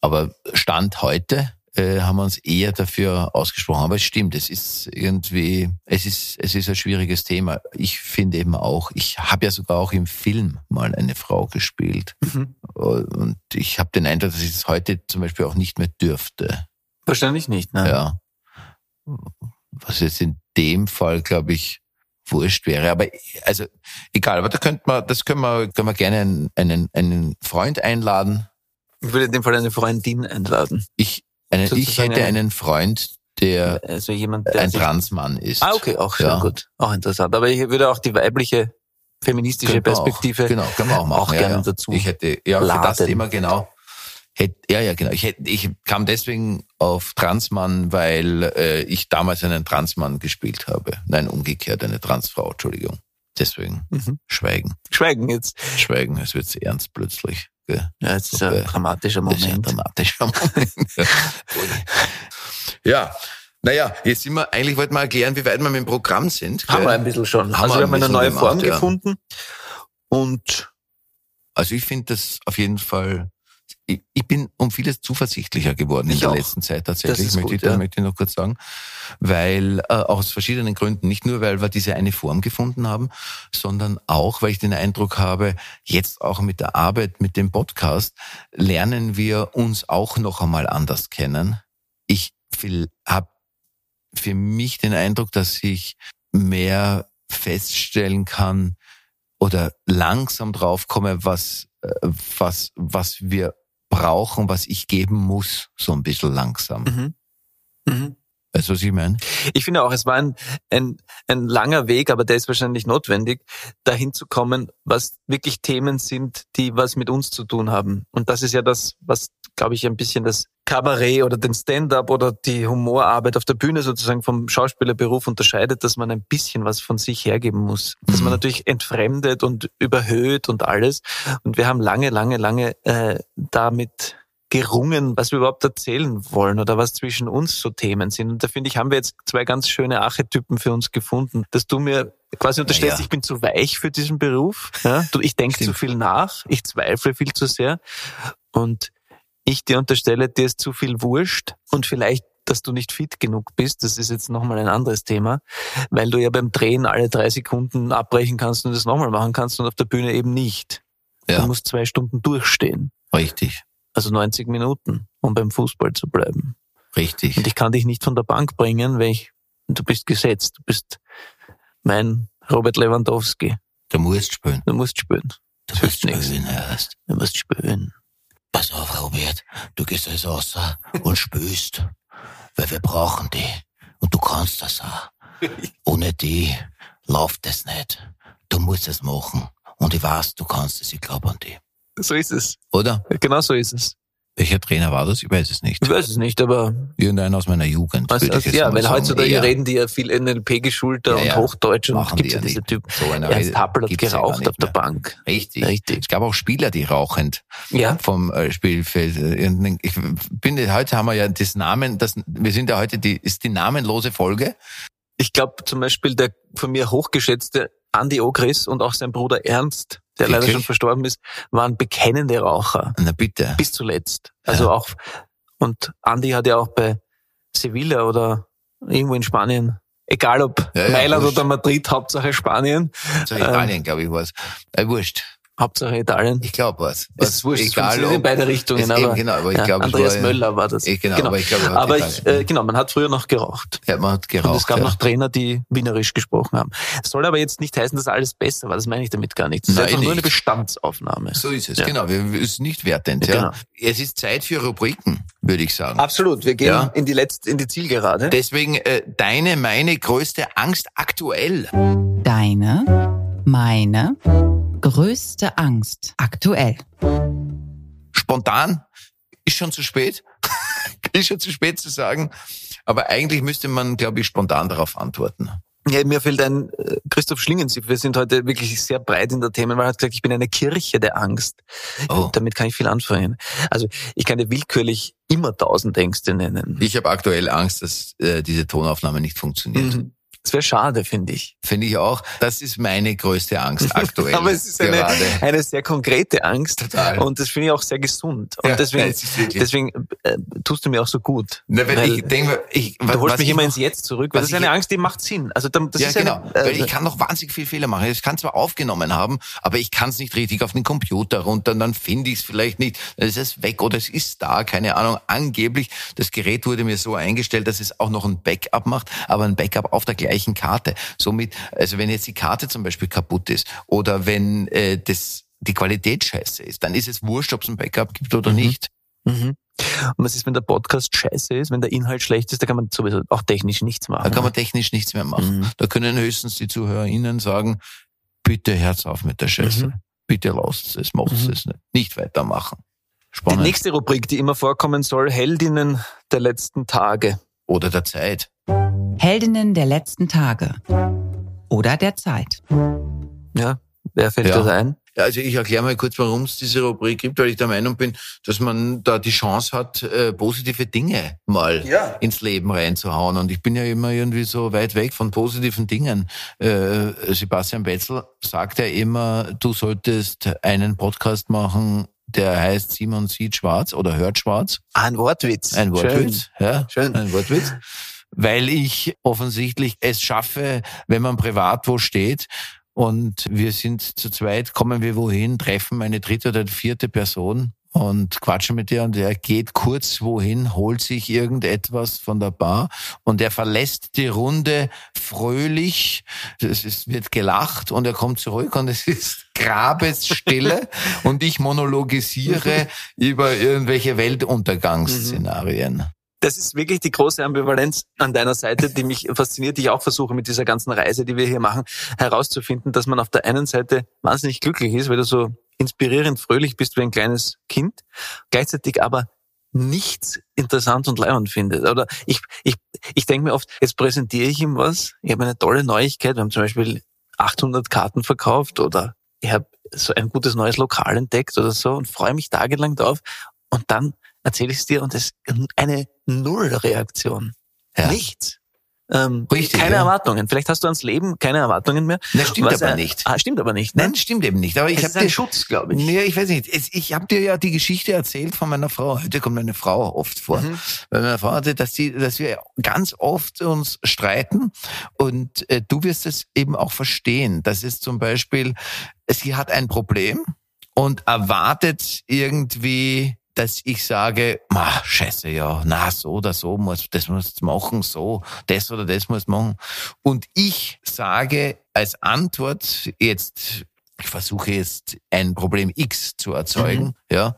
Aber Stand heute äh, haben wir uns eher dafür ausgesprochen. Aber es stimmt, es ist irgendwie, es ist, es ist ein schwieriges Thema. Ich finde eben auch, ich habe ja sogar auch im Film mal eine Frau gespielt. Mhm. Und ich habe den Eindruck, dass ich es heute zum Beispiel auch nicht mehr dürfte. Wahrscheinlich nicht, ne? Ja. Was jetzt in dem Fall, glaube ich, wurscht wäre. Aber also egal, aber da könnte man, das können wir, können wir gerne einen, einen, einen Freund einladen. Ich würde in dem Fall eine Freundin einladen. Ich, eine, ich Sozusagen hätte eine- einen Freund, der Also jemand, der ein Transmann ist. Ah, okay, auch sehr Ja. gut. Auch interessant. Aber ich würde auch die weibliche feministische wir auch. Perspektive genau, können wir auch machen. auch ja, gerne ja. dazu Ich hätte, ja, für das laden. Thema genau. Hätte, ja, ja, genau. Ich, hätte, ich kam deswegen auf Transmann, weil äh, ich damals einen Transmann gespielt habe. Nein, umgekehrt, eine Transfrau, Entschuldigung. Deswegen Mhm. schweigen. schweigen jetzt. Schweigen, es wird ernst plötzlich. Ja, es ist ein dramatischer Das ist ein Moment. dramatischer Moment. ja, naja, jetzt sind wir, eigentlich wollten wir erklären, wie weit wir mit dem Programm sind. Haben wir ein bisschen schon. Haben also wir haben eine neue Form gefunden. Und Also ich finde das auf jeden Fall, ich, ich bin um vieles zuversichtlicher geworden Ich in der auch. letzten Zeit tatsächlich, möchte, gut, ich, ja. möchte ich noch kurz sagen. Weil, äh, aus verschiedenen Gründen, nicht nur, weil wir diese eine Form gefunden haben, sondern auch, weil ich den Eindruck habe, jetzt auch mit der Arbeit, mit dem Podcast, lernen wir uns auch noch einmal anders kennen. Ich habe für mich den Eindruck, dass ich mehr feststellen kann oder langsam draufkomme, was, äh, was, was wir brauchen, was ich geben muss, so ein bisschen langsam. mhm. Mhm. Weißt du, was ich meine? Ich finde auch, es war ein, ein, ein langer Weg, aber der ist wahrscheinlich notwendig, dahin zu kommen, was wirklich Themen sind, die was mit uns zu tun haben. Und das ist ja das, was, glaube ich, ein bisschen das Kabarett oder den Stand-up oder die Humorarbeit auf der Bühne sozusagen vom Schauspielerberuf unterscheidet, dass man ein bisschen was von sich hergeben muss. Dass man Mhm. natürlich entfremdet und überhöht und alles. Und wir haben lange, lange, lange äh, damit gerungen, was wir überhaupt erzählen wollen oder was zwischen uns so Themen sind. Und da finde ich, haben wir jetzt zwei ganz schöne Archetypen für uns gefunden, dass du mir quasi unterstellst, Naja. ich bin zu weich für diesen Beruf. Ja? Du, ich denke zu viel nach, ich zweifle viel zu sehr und ich dir unterstelle, dir ist zu viel wurscht und vielleicht dass du nicht fit genug bist, das ist jetzt nochmal ein anderes Thema, weil du ja beim Drehen alle drei Sekunden abbrechen kannst und das nochmal machen kannst und auf der Bühne eben nicht. Ja. Du musst zwei Stunden durchstehen. Richtig, Also 90 Minuten, um beim Fußball zu bleiben. richtig. Und ich kann dich nicht von der Bank bringen, weil ich, du bist gesetzt. Du bist mein Robert Lewandowski. Du musst spielen. Du musst spielen. Du Das musst spielen erst. Du musst spielen. Pass auf, Robert. Du gehst jetzt raus und spülst. Weil wir brauchen die. Und du kannst das auch. Ohne die läuft es nicht. Du musst es machen. Und ich weiß, du kannst es. Ich glaube an die. So ist es. Oder? Genau so ist es. Welcher Trainer war das? Ich weiß es nicht. Ich weiß es nicht, aber Irgendeiner aus meiner Jugend. also, jetzt ja, weil heutzutage Eher. reden die ja viel NLP geschulter Ja, ja. und Hochdeutsch und die ja diese. Typen. So einer Ernst Happel hat geraucht auf der. Bank. Richtig. Richtig. Es gab auch Spieler, die rauchend Ja. vom äh, Spielfeld. Ich bin, heute haben wir ja das Namen, das, wir sind ja heute die, ist die namenlose Folge. Ich glaube zum Beispiel der von mir hochgeschätzte Andy Ogris und auch sein Bruder Ernst, der leider schon verstorben ist, waren bekennende Raucher. Na bitte. bis zuletzt. Also Ja. auch, und Andy hat ja auch bei Sevilla oder irgendwo in Spanien, egal ob Ja, ja, Mailand wurscht. oder Madrid, Hauptsache Spanien, So Italien, glaube ich, war's. Äh, wurscht. Hauptsache Italien. Ich glaube was. Es ist wurscht, es egal, funktioniert in ob, beide Richtungen, es aber, eben, genau, aber ich ja, glaube, es Andreas war, Möller war das. Eh, genau, aber ich glaube, er hat aber ich, äh, genau, man hat früher noch geraucht. Ja, man hat geraucht. und es gab ja. noch Trainer, die wienerisch gesprochen haben. Es soll aber jetzt nicht heißen, dass alles besser war. Das meine ich damit gar nicht. Es ist Nein, einfach nur eine nicht. Bestandsaufnahme. So ist es, Ja. genau. Wir, wir ist nicht wertend. Ja, Ja. genau. Es ist Zeit für Rubriken, würde ich sagen. Absolut. Wir gehen Ja. in die letzte, in die Zielgerade. Deswegen äh, deine, meine größte Angst aktuell. Deine, meine größte Angst aktuell. Spontan ist schon zu spät. ist schon zu spät zu sagen. Aber eigentlich müsste man, glaube ich, spontan darauf antworten. Ja, mir fällt ein äh, Christoph Schlingensief. Wir sind heute wirklich sehr breit in der Themenwahl. Er hat gesagt, ich bin eine Kirche der Angst. Oh. Damit kann ich viel anfangen. Also ich kann dir willkürlich immer tausend Ängste nennen. Ich habe aktuell Angst, dass äh, diese Tonaufnahme nicht funktioniert. Mhm. Das wäre schade, finde ich. Finde ich auch. Das ist meine größte Angst aktuell. Aber es ist eine, eine sehr konkrete Angst. Total. Und das finde ich auch sehr gesund. Und Ja, deswegen, deswegen äh, tust du mir auch so gut. Na, weil Weil ich denke, ich, du holst mich ich immer noch- ins Jetzt zurück, weil das ist eine Angst, die macht Sinn. Also das ja, ist genau. eine, äh, Weil ich kann noch wahnsinnig viel Fehler machen. Ich kann zwar aufgenommen haben, aber ich kann es nicht richtig auf den Computer runter, dann finde ich es vielleicht nicht. Dann ist es weg oder es ist da, keine Ahnung. Angeblich, das Gerät wurde mir so eingestellt, dass es auch noch ein Backup macht, aber ein Backup auf der gleichen Karte. Somit, also wenn jetzt die Karte zum Beispiel kaputt ist oder wenn äh, das die Qualität scheiße ist, dann ist es wurscht, ob es ein Backup gibt oder nicht. Mhm. Und was ist, wenn der Podcast scheiße ist, wenn der Inhalt schlecht ist, da kann man sowieso auch technisch nichts machen. Da kann man technisch nichts mehr machen. Mhm. Da können höchstens die ZuhörerInnen sagen, bitte Herz auf mit der Scheiße. Mhm. Bitte lasst es, macht Mhm. es nicht. Nicht weitermachen. Die Spannend. nächste Rubrik, die immer vorkommen soll, Heldinnen der letzten Tage. Oder der Zeit. Heldinnen der letzten Tage. Oder der Zeit. Ja, wer fällt Ja. das ein? Ja, also ich erkläre mal kurz, warum es diese Rubrik gibt, weil ich der Meinung bin, dass man da die Chance hat, äh, positive Dinge mal Ja. ins Leben reinzuhauen. Und ich bin ja immer irgendwie so weit weg von positiven Dingen. Äh, Sebastian Betzel sagt ja immer, du solltest einen Podcast machen, der heißt Simon sieht schwarz oder hört schwarz. Ein Wortwitz. Ein Wortwitz, ja. Schön. Ein Wortwitz. Weil ich offensichtlich es schaffe, wenn man privat wo steht und wir sind zu zweit, kommen wir wohin, treffen eine dritte oder vierte Person und quatschen mit dir und er geht kurz wohin, holt sich irgendetwas von der Bar und er verlässt die Runde fröhlich. Es ist, wird gelacht und er kommt zurück und es ist Grabesstille und ich monologisiere über irgendwelche Weltuntergangsszenarien. Das ist wirklich die große Ambivalenz an deiner Seite, die mich fasziniert, die ich auch versuche mit dieser ganzen Reise, die wir hier machen, herauszufinden, dass man auf der einen Seite wahnsinnig glücklich ist, weil du so inspirierend fröhlich bist wie ein kleines Kind, gleichzeitig aber nichts interessant und leibend findet. Oder ich, ich, ich denke mir oft, jetzt präsentiere ich ihm was, ich habe eine tolle Neuigkeit, wir haben zum Beispiel 800 Karten verkauft oder ich habe so ein gutes neues Lokal entdeckt oder so und freue mich tagelang drauf. Und dann erzähle ich es dir und es ist eine Nullreaktion. Ja. Nichts. Ähm, Richtig, keine ja. Erwartungen. Vielleicht hast du ans Leben keine Erwartungen mehr. Das stimmt aber er- nicht. Ah, stimmt aber nicht. Ne? Nein, stimmt eben nicht. Aber ich habe ist ein Schutz, glaube ich. Nee, ich weiß nicht. Es, ich habe dir ja die Geschichte erzählt von meiner Frau. Heute kommt meine Frau oft vor. Mhm. Weil meine Frau hatte, dass, die, dass wir ganz oft uns streiten und äh, du wirst es eben auch verstehen. Das ist zum Beispiel, sie hat ein Problem und erwartet irgendwie dass ich sage, ma, scheiße, ja, na, so oder so muss, das muss du machen, so, das oder das muss machen. Und ich sage als Antwort jetzt, ich versuche jetzt ein Problem X zu erzeugen, ja,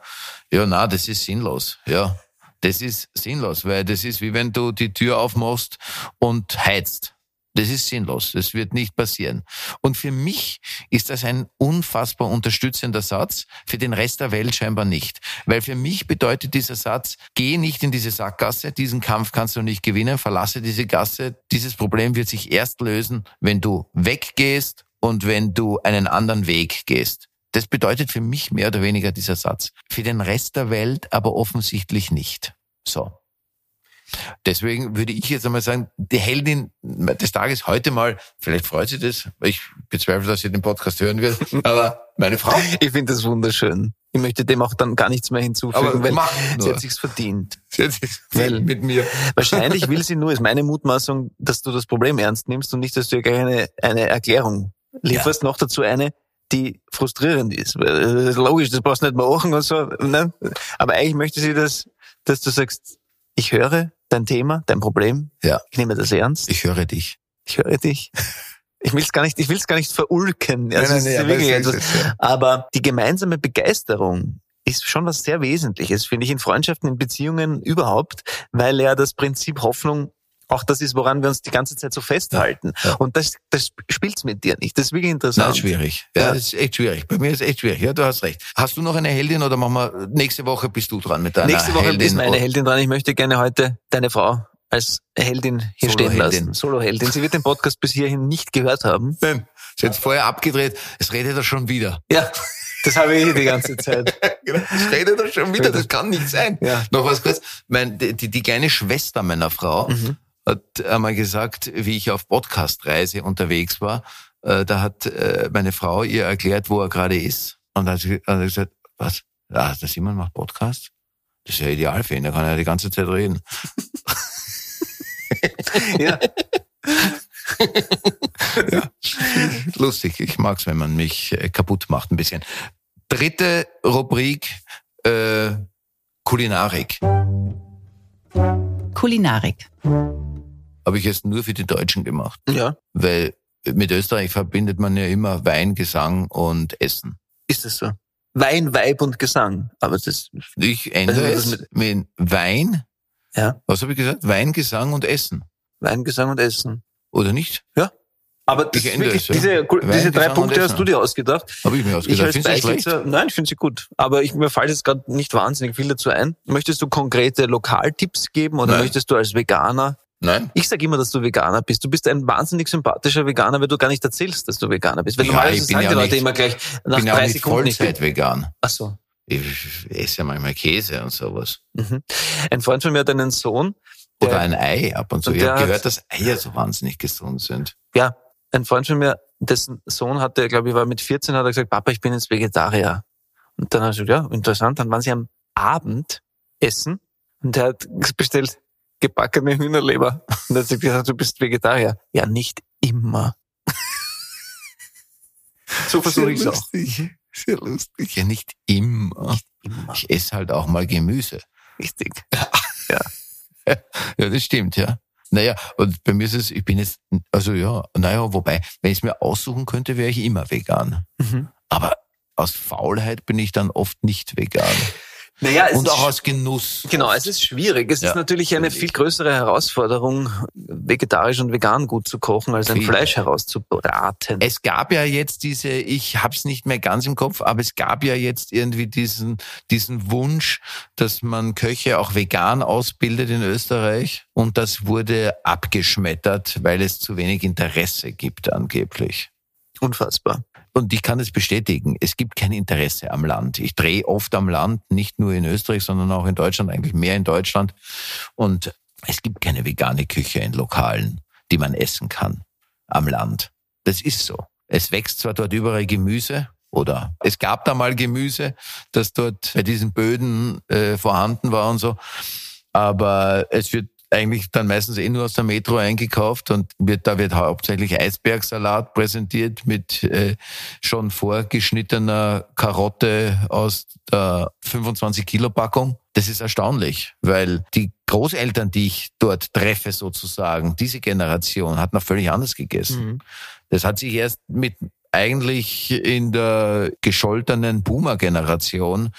ja, na, das ist sinnlos, ja. Das ist sinnlos, weil das ist wie wenn du die Tür aufmachst und heizt. Das ist sinnlos. Das wird nicht passieren. Und für mich ist das ein unfassbar unterstützender Satz, für den Rest der Welt scheinbar nicht. Weil für mich bedeutet dieser Satz, geh nicht in diese Sackgasse, diesen Kampf kannst du nicht gewinnen, verlasse diese Gasse. Dieses Problem wird sich erst lösen, wenn du weggehst und wenn du einen anderen Weg gehst. Das bedeutet für mich mehr oder weniger dieser Satz. Für den Rest der Welt aber offensichtlich nicht. So. Deswegen würde ich jetzt einmal sagen, die Heldin des Tages heute mal, vielleicht freut sie das, weil ich bezweifle, dass sie den Podcast hören wird, aber meine Frau. Ich finde das wunderschön. Ich möchte dem auch dann gar nichts mehr hinzufügen, Aber weil sie hat sich's verdient. Sie hat sich Weil- mit mir. Wahrscheinlich will sie nur, ist meine Mutmaßung, dass du das Problem ernst nimmst und nicht, dass du ihr gleich eine, eine Erklärung lieferst, noch dazu eine, die frustrierend ist. Äh, Das ist logisch, das brauchst du nicht machen und so. Ne? Aber eigentlich möchte sie das, dass du sagst, ich höre dein Thema, dein Problem, Ja. ich nehme das ernst, Ich höre dich. ich höre dich. Ich will es gar nicht, ich will es gar nicht verulken. Also ist- etwas- ja. aber die gemeinsame Begeisterung ist schon was sehr Wesentliches, finde ich, in Freundschaften, in Beziehungen überhaupt, weil ja das Prinzip Hoffnung auch das ist, woran wir uns die ganze Zeit so festhalten. Ja. Und das, das spielt's mit dir nicht. Das ist wirklich Nein, interessant. das ist schwierig. Ja, Ja. das ist echt schwierig. Bei mir ist es echt schwierig. Ja, du hast recht. Hast du noch eine Heldin oder machen wir, nächste Woche bist du dran mit deiner Nächste Woche Heldin? ist meine Heldin dran. Ich möchte gerne heute deine Frau als Heldin hier stehen Solo-Heldin. lassen. Solo-Heldin. Sie wird den Podcast bis hierhin nicht gehört haben. Nein, ist jetzt vorher abgedreht. Es redet er schon wieder. Ja, das habe ich die ganze Zeit. Es redet er schon wieder. Das kann nicht sein. Ja. Noch was kurz. Mein, die, die die kleine Schwester meiner Frau Mhm. Hat einmal gesagt, wie ich auf Podcast-Reise unterwegs war, äh, da hat äh, meine Frau ihr erklärt, wo er gerade ist. Und dann hat sie hat gesagt, was? Ja, der Simon macht Podcast? Das ist ja ideal für ihn, da kann er die ganze Zeit reden. Ja. Lustig, ich mag's, wenn man mich äh, kaputt macht ein bisschen. Dritte Rubrik, äh, Kulinarik. Kulinarik. Habe ich jetzt nur für die Deutschen gemacht, ja. weil mit Österreich verbindet man ja immer Wein, Gesang und Essen. Ist es so? Wein, Weib und Gesang. Aber das, Ich ändere Also das es mit Wein, ja, was habe ich gesagt? Wein, Gesang und Essen. Wein, Gesang und Essen. Oder nicht? Aber das Ich ist wirklich, es, ja. diese, drei Punkte hast du dir ausgedacht. Habe ich mir Ich ausgedacht. als Findest du das schlecht? Nein, ich finde sie gut. Aber ich, mir fällt jetzt gerade nicht wahnsinnig viel dazu ein. Möchtest du konkrete Lokaltipps geben oder Nein. möchtest du als Veganer? Nein? Ich sage immer, dass du Veganer bist. Du bist ein wahnsinnig sympathischer Veganer, weil du gar nicht erzählst, dass du Veganer bist. Weil Ja, normalerweise ich bin sagen ja die Leute nicht- immer gleich nach bin ja auch drei nicht Sekunden. Ich bin, Vollzeit vegan. ach so. Ich esse ja manchmal Käse und sowas. Mhm. Ein Freund von mir hat einen Sohn. Der, Oder ein Ei ab und zu. Und Ich der habe gehört, dass Eier so wahnsinnig gesund sind. ja, ein Freund von mir, dessen Sohn hatte, glaube ich, war mit 14, hat er gesagt, Papa, ich bin jetzt Vegetarier. Und dann hat er gesagt, ja, interessant. Dann waren sie am Abend essen und er hat bestellt gebackene Hühnerleber. Und dann hat sie gesagt, du bist Vegetarier. Ja, nicht immer. so versuche ich es auch. lustig. Sehr lustig. Ja, nicht immer. Immer. Ich esse halt auch mal Gemüse. Richtig. Ja, das stimmt, ja. Naja, und bei mir ist es, ich bin jetzt, also ja, naja, wobei, wenn ich es mir aussuchen könnte, wäre ich immer vegan. Mhm. Aber aus Faulheit bin ich dann oft nicht vegan. Naja, es Und ist auch aus Genuss. Genau, es ist schwierig. Es Ja, ist natürlich eine viel größere Herausforderung, vegetarisch und vegan gut zu kochen, als ein Viel. Fleisch herauszubraten. Es gab ja jetzt diese, ich hab's nicht mehr ganz im Kopf, aber es gab ja jetzt irgendwie diesen, diesen Wunsch, dass man Köche auch vegan ausbildet in Österreich. Und das wurde abgeschmettert, weil es zu wenig Interesse gibt angeblich. Unfassbar. Und ich kann es bestätigen, es gibt kein Interesse am Land. Ich drehe oft am Land, nicht nur in Österreich, sondern auch in Deutschland, eigentlich mehr in Deutschland. Und es gibt keine vegane Küche in Lokalen, die man essen kann am Land. Das ist so. Es wächst zwar dort überall Gemüse, oder es gab da mal Gemüse, das dort bei diesen Böden äh, vorhanden war und so, aber es wird eigentlich dann meistens eh nur aus der Metro eingekauft und wird, da wird hauptsächlich Eisbergsalat präsentiert mit äh, schon vorgeschnittener Karotte aus der 25 Kilo Packung. Das ist erstaunlich, weil die Großeltern, die ich dort treffe sozusagen, diese Generation hat noch völlig anders gegessen. Mhm. Das hat sich erst mit eigentlich in der gescholtenen Boomer-Generation,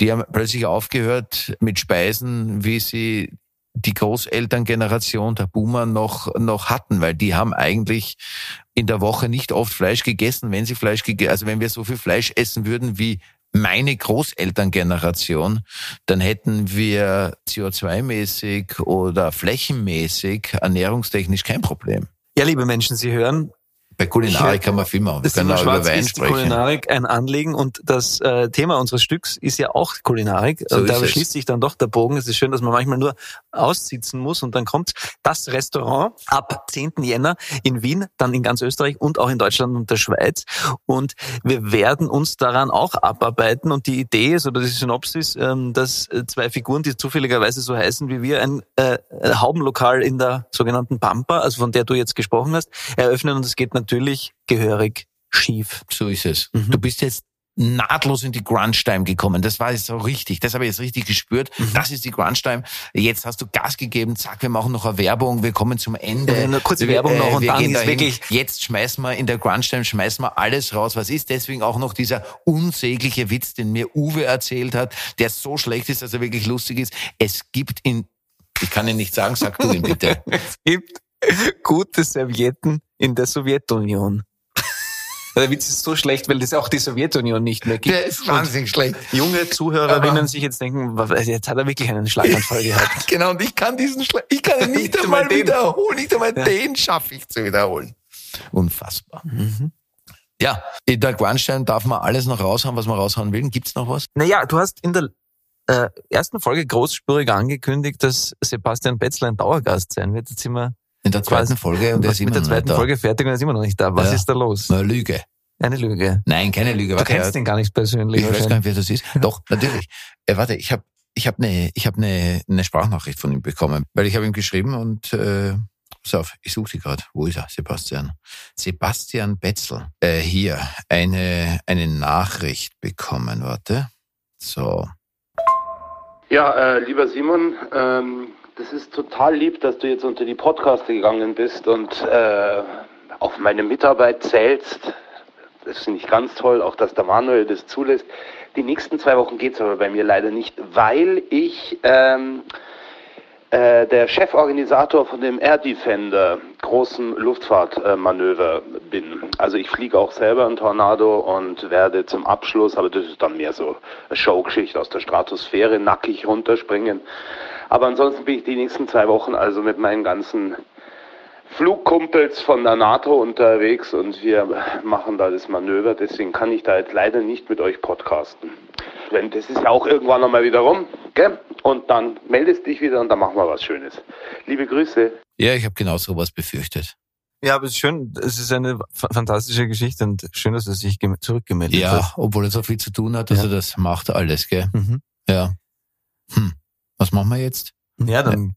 die haben plötzlich aufgehört mit Speisen, wie sie die Großelterngeneration der Boomer noch, noch hatten, weil die haben eigentlich in der Woche nicht oft Fleisch gegessen. Wenn sie Fleisch gegessen, also wenn wir so viel Fleisch essen würden wie meine Großelterngeneration, dann hätten wir CO2-mäßig oder flächenmäßig ernährungstechnisch kein Problem. Ja, liebe Menschen, Sie hören, Bei Kulinarik kann man viel machen. Wir das können auch über Wein ist sprechen. Kulinarik ein Anliegen und das äh, Thema unseres Stücks ist ja auch Kulinarik. So und da schließt sich dann doch der Bogen. Es ist schön, dass man manchmal nur aussitzen muss und dann kommt das Restaurant ab 10. Jänner in Wien, dann in ganz Österreich und auch in Deutschland und der Schweiz. Und wir werden uns daran auch abarbeiten. Und die Idee ist oder die Synopsis, ähm, dass äh, zwei Figuren, die zufälligerweise so heißen wie wir, ein äh, Haubenlokal in der sogenannten Pampa, also von der du jetzt gesprochen hast, eröffnen. Und es geht natürlich gehörig schief. So ist es. Mhm. Du bist jetzt nahtlos in die Crunch-Time gekommen. Das war jetzt so richtig. Das habe ich jetzt richtig gespürt. Mhm. Das ist die Crunch-Time. Jetzt hast du Gas gegeben. Zack, wir machen noch eine Werbung. Wir kommen zum Ende. Ja, eine kurze Werbung noch und wir dann gehen ist wirklich- Jetzt schmeißen wir in der Crunch-Time, schmeißen wir alles raus. Was ist deswegen auch noch dieser unsägliche Witz, den mir Uwe erzählt hat, der so schlecht ist, dass er wirklich lustig ist. Es gibt in Ich kann ihn nicht sagen, sag du ihn bitte. Es gibt gute Servietten in der Sowjetunion. Der Witz ist so schlecht, weil es auch die Sowjetunion nicht mehr gibt. Der ist wahnsinnig schlecht. Junge Zuhörerinnen sich jetzt denken, jetzt hat er wirklich einen Schlaganfall gehabt. Genau, und ich kann diesen Schla ich kann ihn nicht Nicht einmal einmal den. wiederholen. Nicht einmal Ja. den schaffe ich zu wiederholen. Unfassbar. Mhm. Ja, in der Grandstein darf man alles noch raushauen, was man raushauen will. Gibt's noch was? Naja, du hast in der äh, ersten Folge großspurig angekündigt, dass Sebastian Betzler ein Dauergast sein wird. Jetzt sind wir In der zweiten Quasi- Folge und er ist immer mit der noch zweiten nicht da. Folge fertig und er ist immer noch nicht da. Was Ja. ist da los? Na, Lüge. Eine Lüge. Nein, keine Lüge. Du Warte, kennst er- ihn gar nicht persönlich. Ich weiß gar nicht, wer das ist. Doch, natürlich. Äh, warte, ich habe ich hab eine ich hab ne, ne Sprachnachricht von ihm bekommen, weil ich habe ihm geschrieben und äh, pass auf, ich suche sie gerade. Wo ist er? Sebastian. Sebastian Betzel. Äh, hier eine eine Nachricht bekommen. Warte. So. Ja, äh, lieber Simon, ähm, das ist total lieb, dass du jetzt unter die Podcaster gegangen bist und äh, auf meine Mitarbeit zählst. Das finde ich ganz toll, auch dass der Manuel das zulässt. Die nächsten zwei Wochen geht's aber bei mir leider nicht, weil ich ähm, äh, der Cheforganisator von dem Air Defender großen Luftfahrtmanöver bin. Also ich fliege auch selber ein Tornado und werde zum Abschluss, aber das ist dann mehr so eine Showgeschichte aus der Stratosphäre, nackig runterspringen. Aber ansonsten bin ich die nächsten zwei Wochen also mit meinen ganzen Flugkumpels von der NATO unterwegs und wir machen da das Manöver. Deswegen kann ich da jetzt leider nicht mit euch podcasten. Wenn, das ist ja auch irgendwann nochmal wieder rum, gell? Und dann meldest dich wieder und dann machen wir was Schönes. Liebe Grüße. Ja, ich habe genau sowas befürchtet. Ja, aber es ist schön, es ist eine fa- fantastische Geschichte und schön, dass er sich gem- zurückgemeldet Ja, hat. obwohl er so viel zu tun hat, dass Ja. er das macht alles, gell? Mhm. Ja. Hm. Was machen wir jetzt? Ja, dann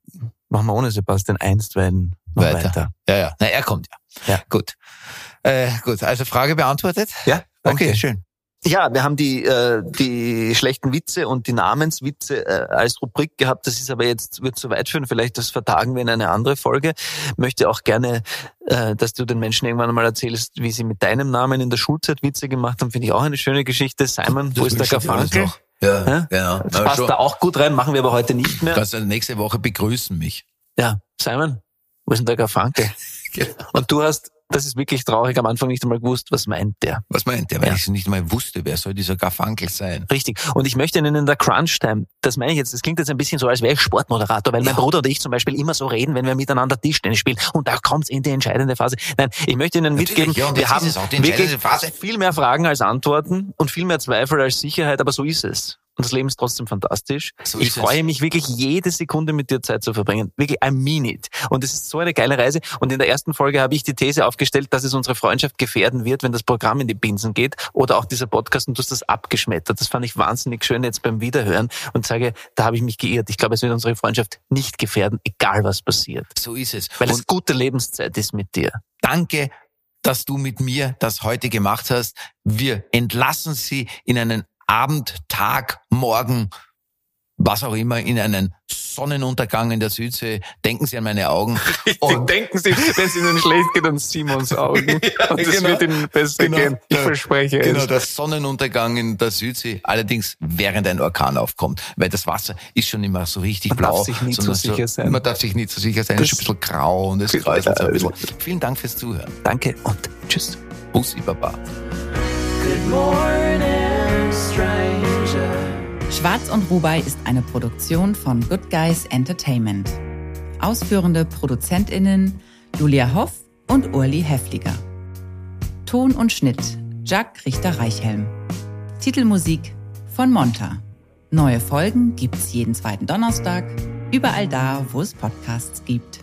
machen wir ohne Sebastian einstweilen Weiter. weiter. Ja, ja. Na, er kommt ja. Ja. Gut. Äh, gut, also Frage beantwortet? Ja, danke. Okay, schön. Ja, wir haben die, äh, die schlechten Witze und die Namenswitze äh, als Rubrik gehabt. Das ist aber jetzt, wird zu weit führen. Vielleicht das vertagen wir in eine andere Folge. Möchte auch gerne, äh, dass du den Menschen irgendwann mal erzählst, wie sie mit deinem Namen in der Schulzeit Witze gemacht haben. Finde ich auch eine schöne Geschichte. Simon, wo Das ist der Garfunkel? Ja, Hä? genau. Das passt schon. da auch gut rein, machen wir aber heute nicht mehr. Kannst du nächste Woche begrüßen mich. Ja, Simon, wo ist denn der Garfunkel? Genau. Und du hast, das ist wirklich traurig, am Anfang nicht einmal gewusst, was meint der. Was meint der? Weil Ja. ich nicht mal wusste, wer soll dieser Garfunkel sein? Richtig. Und ich möchte Ihnen in der Crunch-Time, das meine ich jetzt, das klingt jetzt ein bisschen so, als wäre ich Sportmoderator, weil mein Bruder und ich zum Beispiel immer so reden, wenn wir miteinander Tischtennis spielen. Und da kommt es in die entscheidende Phase. Nein, ich möchte Ihnen Natürlich, mitgeben, ja, wir haben es wirklich Phase. viel mehr Fragen als Antworten und viel mehr Zweifel als Sicherheit, aber so ist es. Und das Leben ist trotzdem fantastisch. So ich ist es. freue mich wirklich jede Sekunde mit dir Zeit zu verbringen. Wirklich, I mean it. Und es ist so eine geile Reise. Und in der ersten Folge habe ich die These aufgestellt, dass es unsere Freundschaft gefährden wird, wenn das Programm in die Binsen geht oder auch dieser Podcast und du hast das abgeschmettert. Das fand ich wahnsinnig schön jetzt beim Wiederhören und sage, da habe ich mich geirrt. Ich glaube, es wird unsere Freundschaft nicht gefährden, egal was passiert. So ist es. Weil Und es gute Lebenszeit ist mit dir. danke, dass du mit mir das heute gemacht hast. Wir entlassen Sie in einen Abend, Tag, Morgen, was auch immer, in einen Sonnenuntergang in der Südsee. Denken Sie an meine Augen. Und denken Sie, wenn es Ihnen schlecht geht, an Simons Augen. und es genau. wird Ihnen besser Genau. gehen. Ich Ja. verspreche Genau, es. der Sonnenuntergang in der Südsee, allerdings während ein Orkan aufkommt, weil das Wasser ist schon immer so richtig Man blau. darf sich nie zu sicher sein. Man darf sich nie zu sicher sein, es ist ein bisschen grau und es kräuselt so ein bisschen. Vielen Dank fürs Zuhören. Danke und tschüss. Bussi Baba. Good morning. Schwarz und Rubai ist eine Produktion von Good Guys Entertainment. Ausführende ProduzentInnen Julia Hoff und Urli Hefliger. Ton und Schnitt Jack Richter-Reichhelm. Titelmusik von Monta. Neue Folgen gibt's jeden zweiten Donnerstag, überall da, wo es Podcasts gibt.